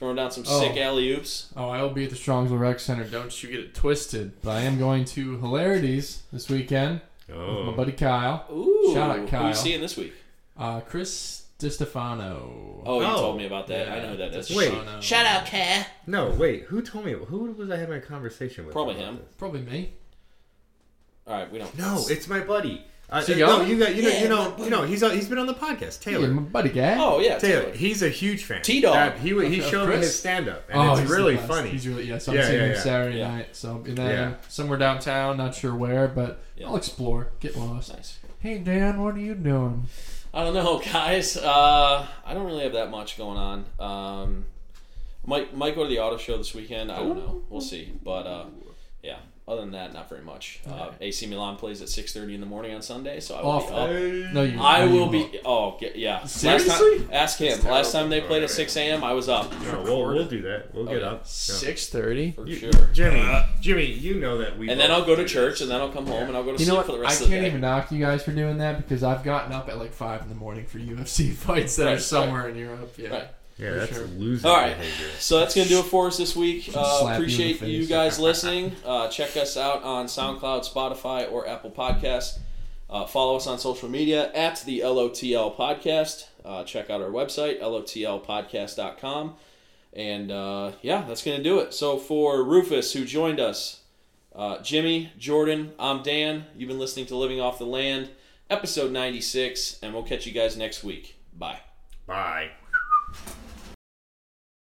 Throwing down some Oh. sick alley oops. Oh, I will be at the Strongsville Rec Center. Don't you get it twisted. But I am going to Hilarities this weekend with my Oh, buddy Kyle. Ooh, Shout out, Kyle. Who Kyle. you seeing this week? Uh, Chris DiStefano. Oh, you Oh. told me about that. I know who that is. Wait. DiStefano. Shout out, Cat. no, wait. Who told me? Who was I having a conversation with? Probably him. this? Probably me. All right, we don't. No, it's my buddy. Uh, he no, you got you know Yeah, you know you know he's on, he's been on the podcast. Yeah, Taylor. my buddy guy. Oh yeah, Taylor, Taylor. he's a huge fan. T-Dog. Uh, He he Of showed me Chris? his stand up, and Oh, it's really funny. He's really yeah. So I'm Yeah, seeing yeah, him yeah. Saturday Yeah. night. So and then Yeah. somewhere downtown, not sure where, but Yeah. I'll explore, get lost. Nice. Hey Dan, what are you doing? I don't know, guys. Uh, I don't really have that much going on. Um, might might go to the auto show this weekend. I don't know. We'll see. But uh, yeah. Other than that, not very much. Uh, AC Milan plays at six thirty in the morning on Sunday, so I will Off. be up. No, you. I no, will won't. be. Oh, get, yeah. Last Seriously? time, ask him. Last time they played at six a.m., I was up No, we'll, we'll do that. We'll get yeah. up. Six thirty. for You- sure. Jimmy, Jimmy, you know that we. And then I'll go to church, this. and then I'll come home, and I'll go to You sleep know for the I rest can't of the day. I can't even knock you guys for doing that because I've gotten up at like five in the morning for UFC fights that Right, are somewhere in Europe. Yeah. Right. Yeah, that's sure. loser All right. behavior. So that's gonna do it for us this week. Uh, slap you appreciate you, guys listening. Uh, check us out on SoundCloud, Spotify, or Apple Podcasts. Uh, follow us on social media at the LOTL Podcast. Uh, check out our website lotlpodcast.com. And uh, yeah, that's gonna do it. So for Rufus, who joined us, uh, Jimmy, Jordan, I'm Dan. You've been listening to Living Off the Land, episode 96, and we'll catch you guys next week. Bye. Bye.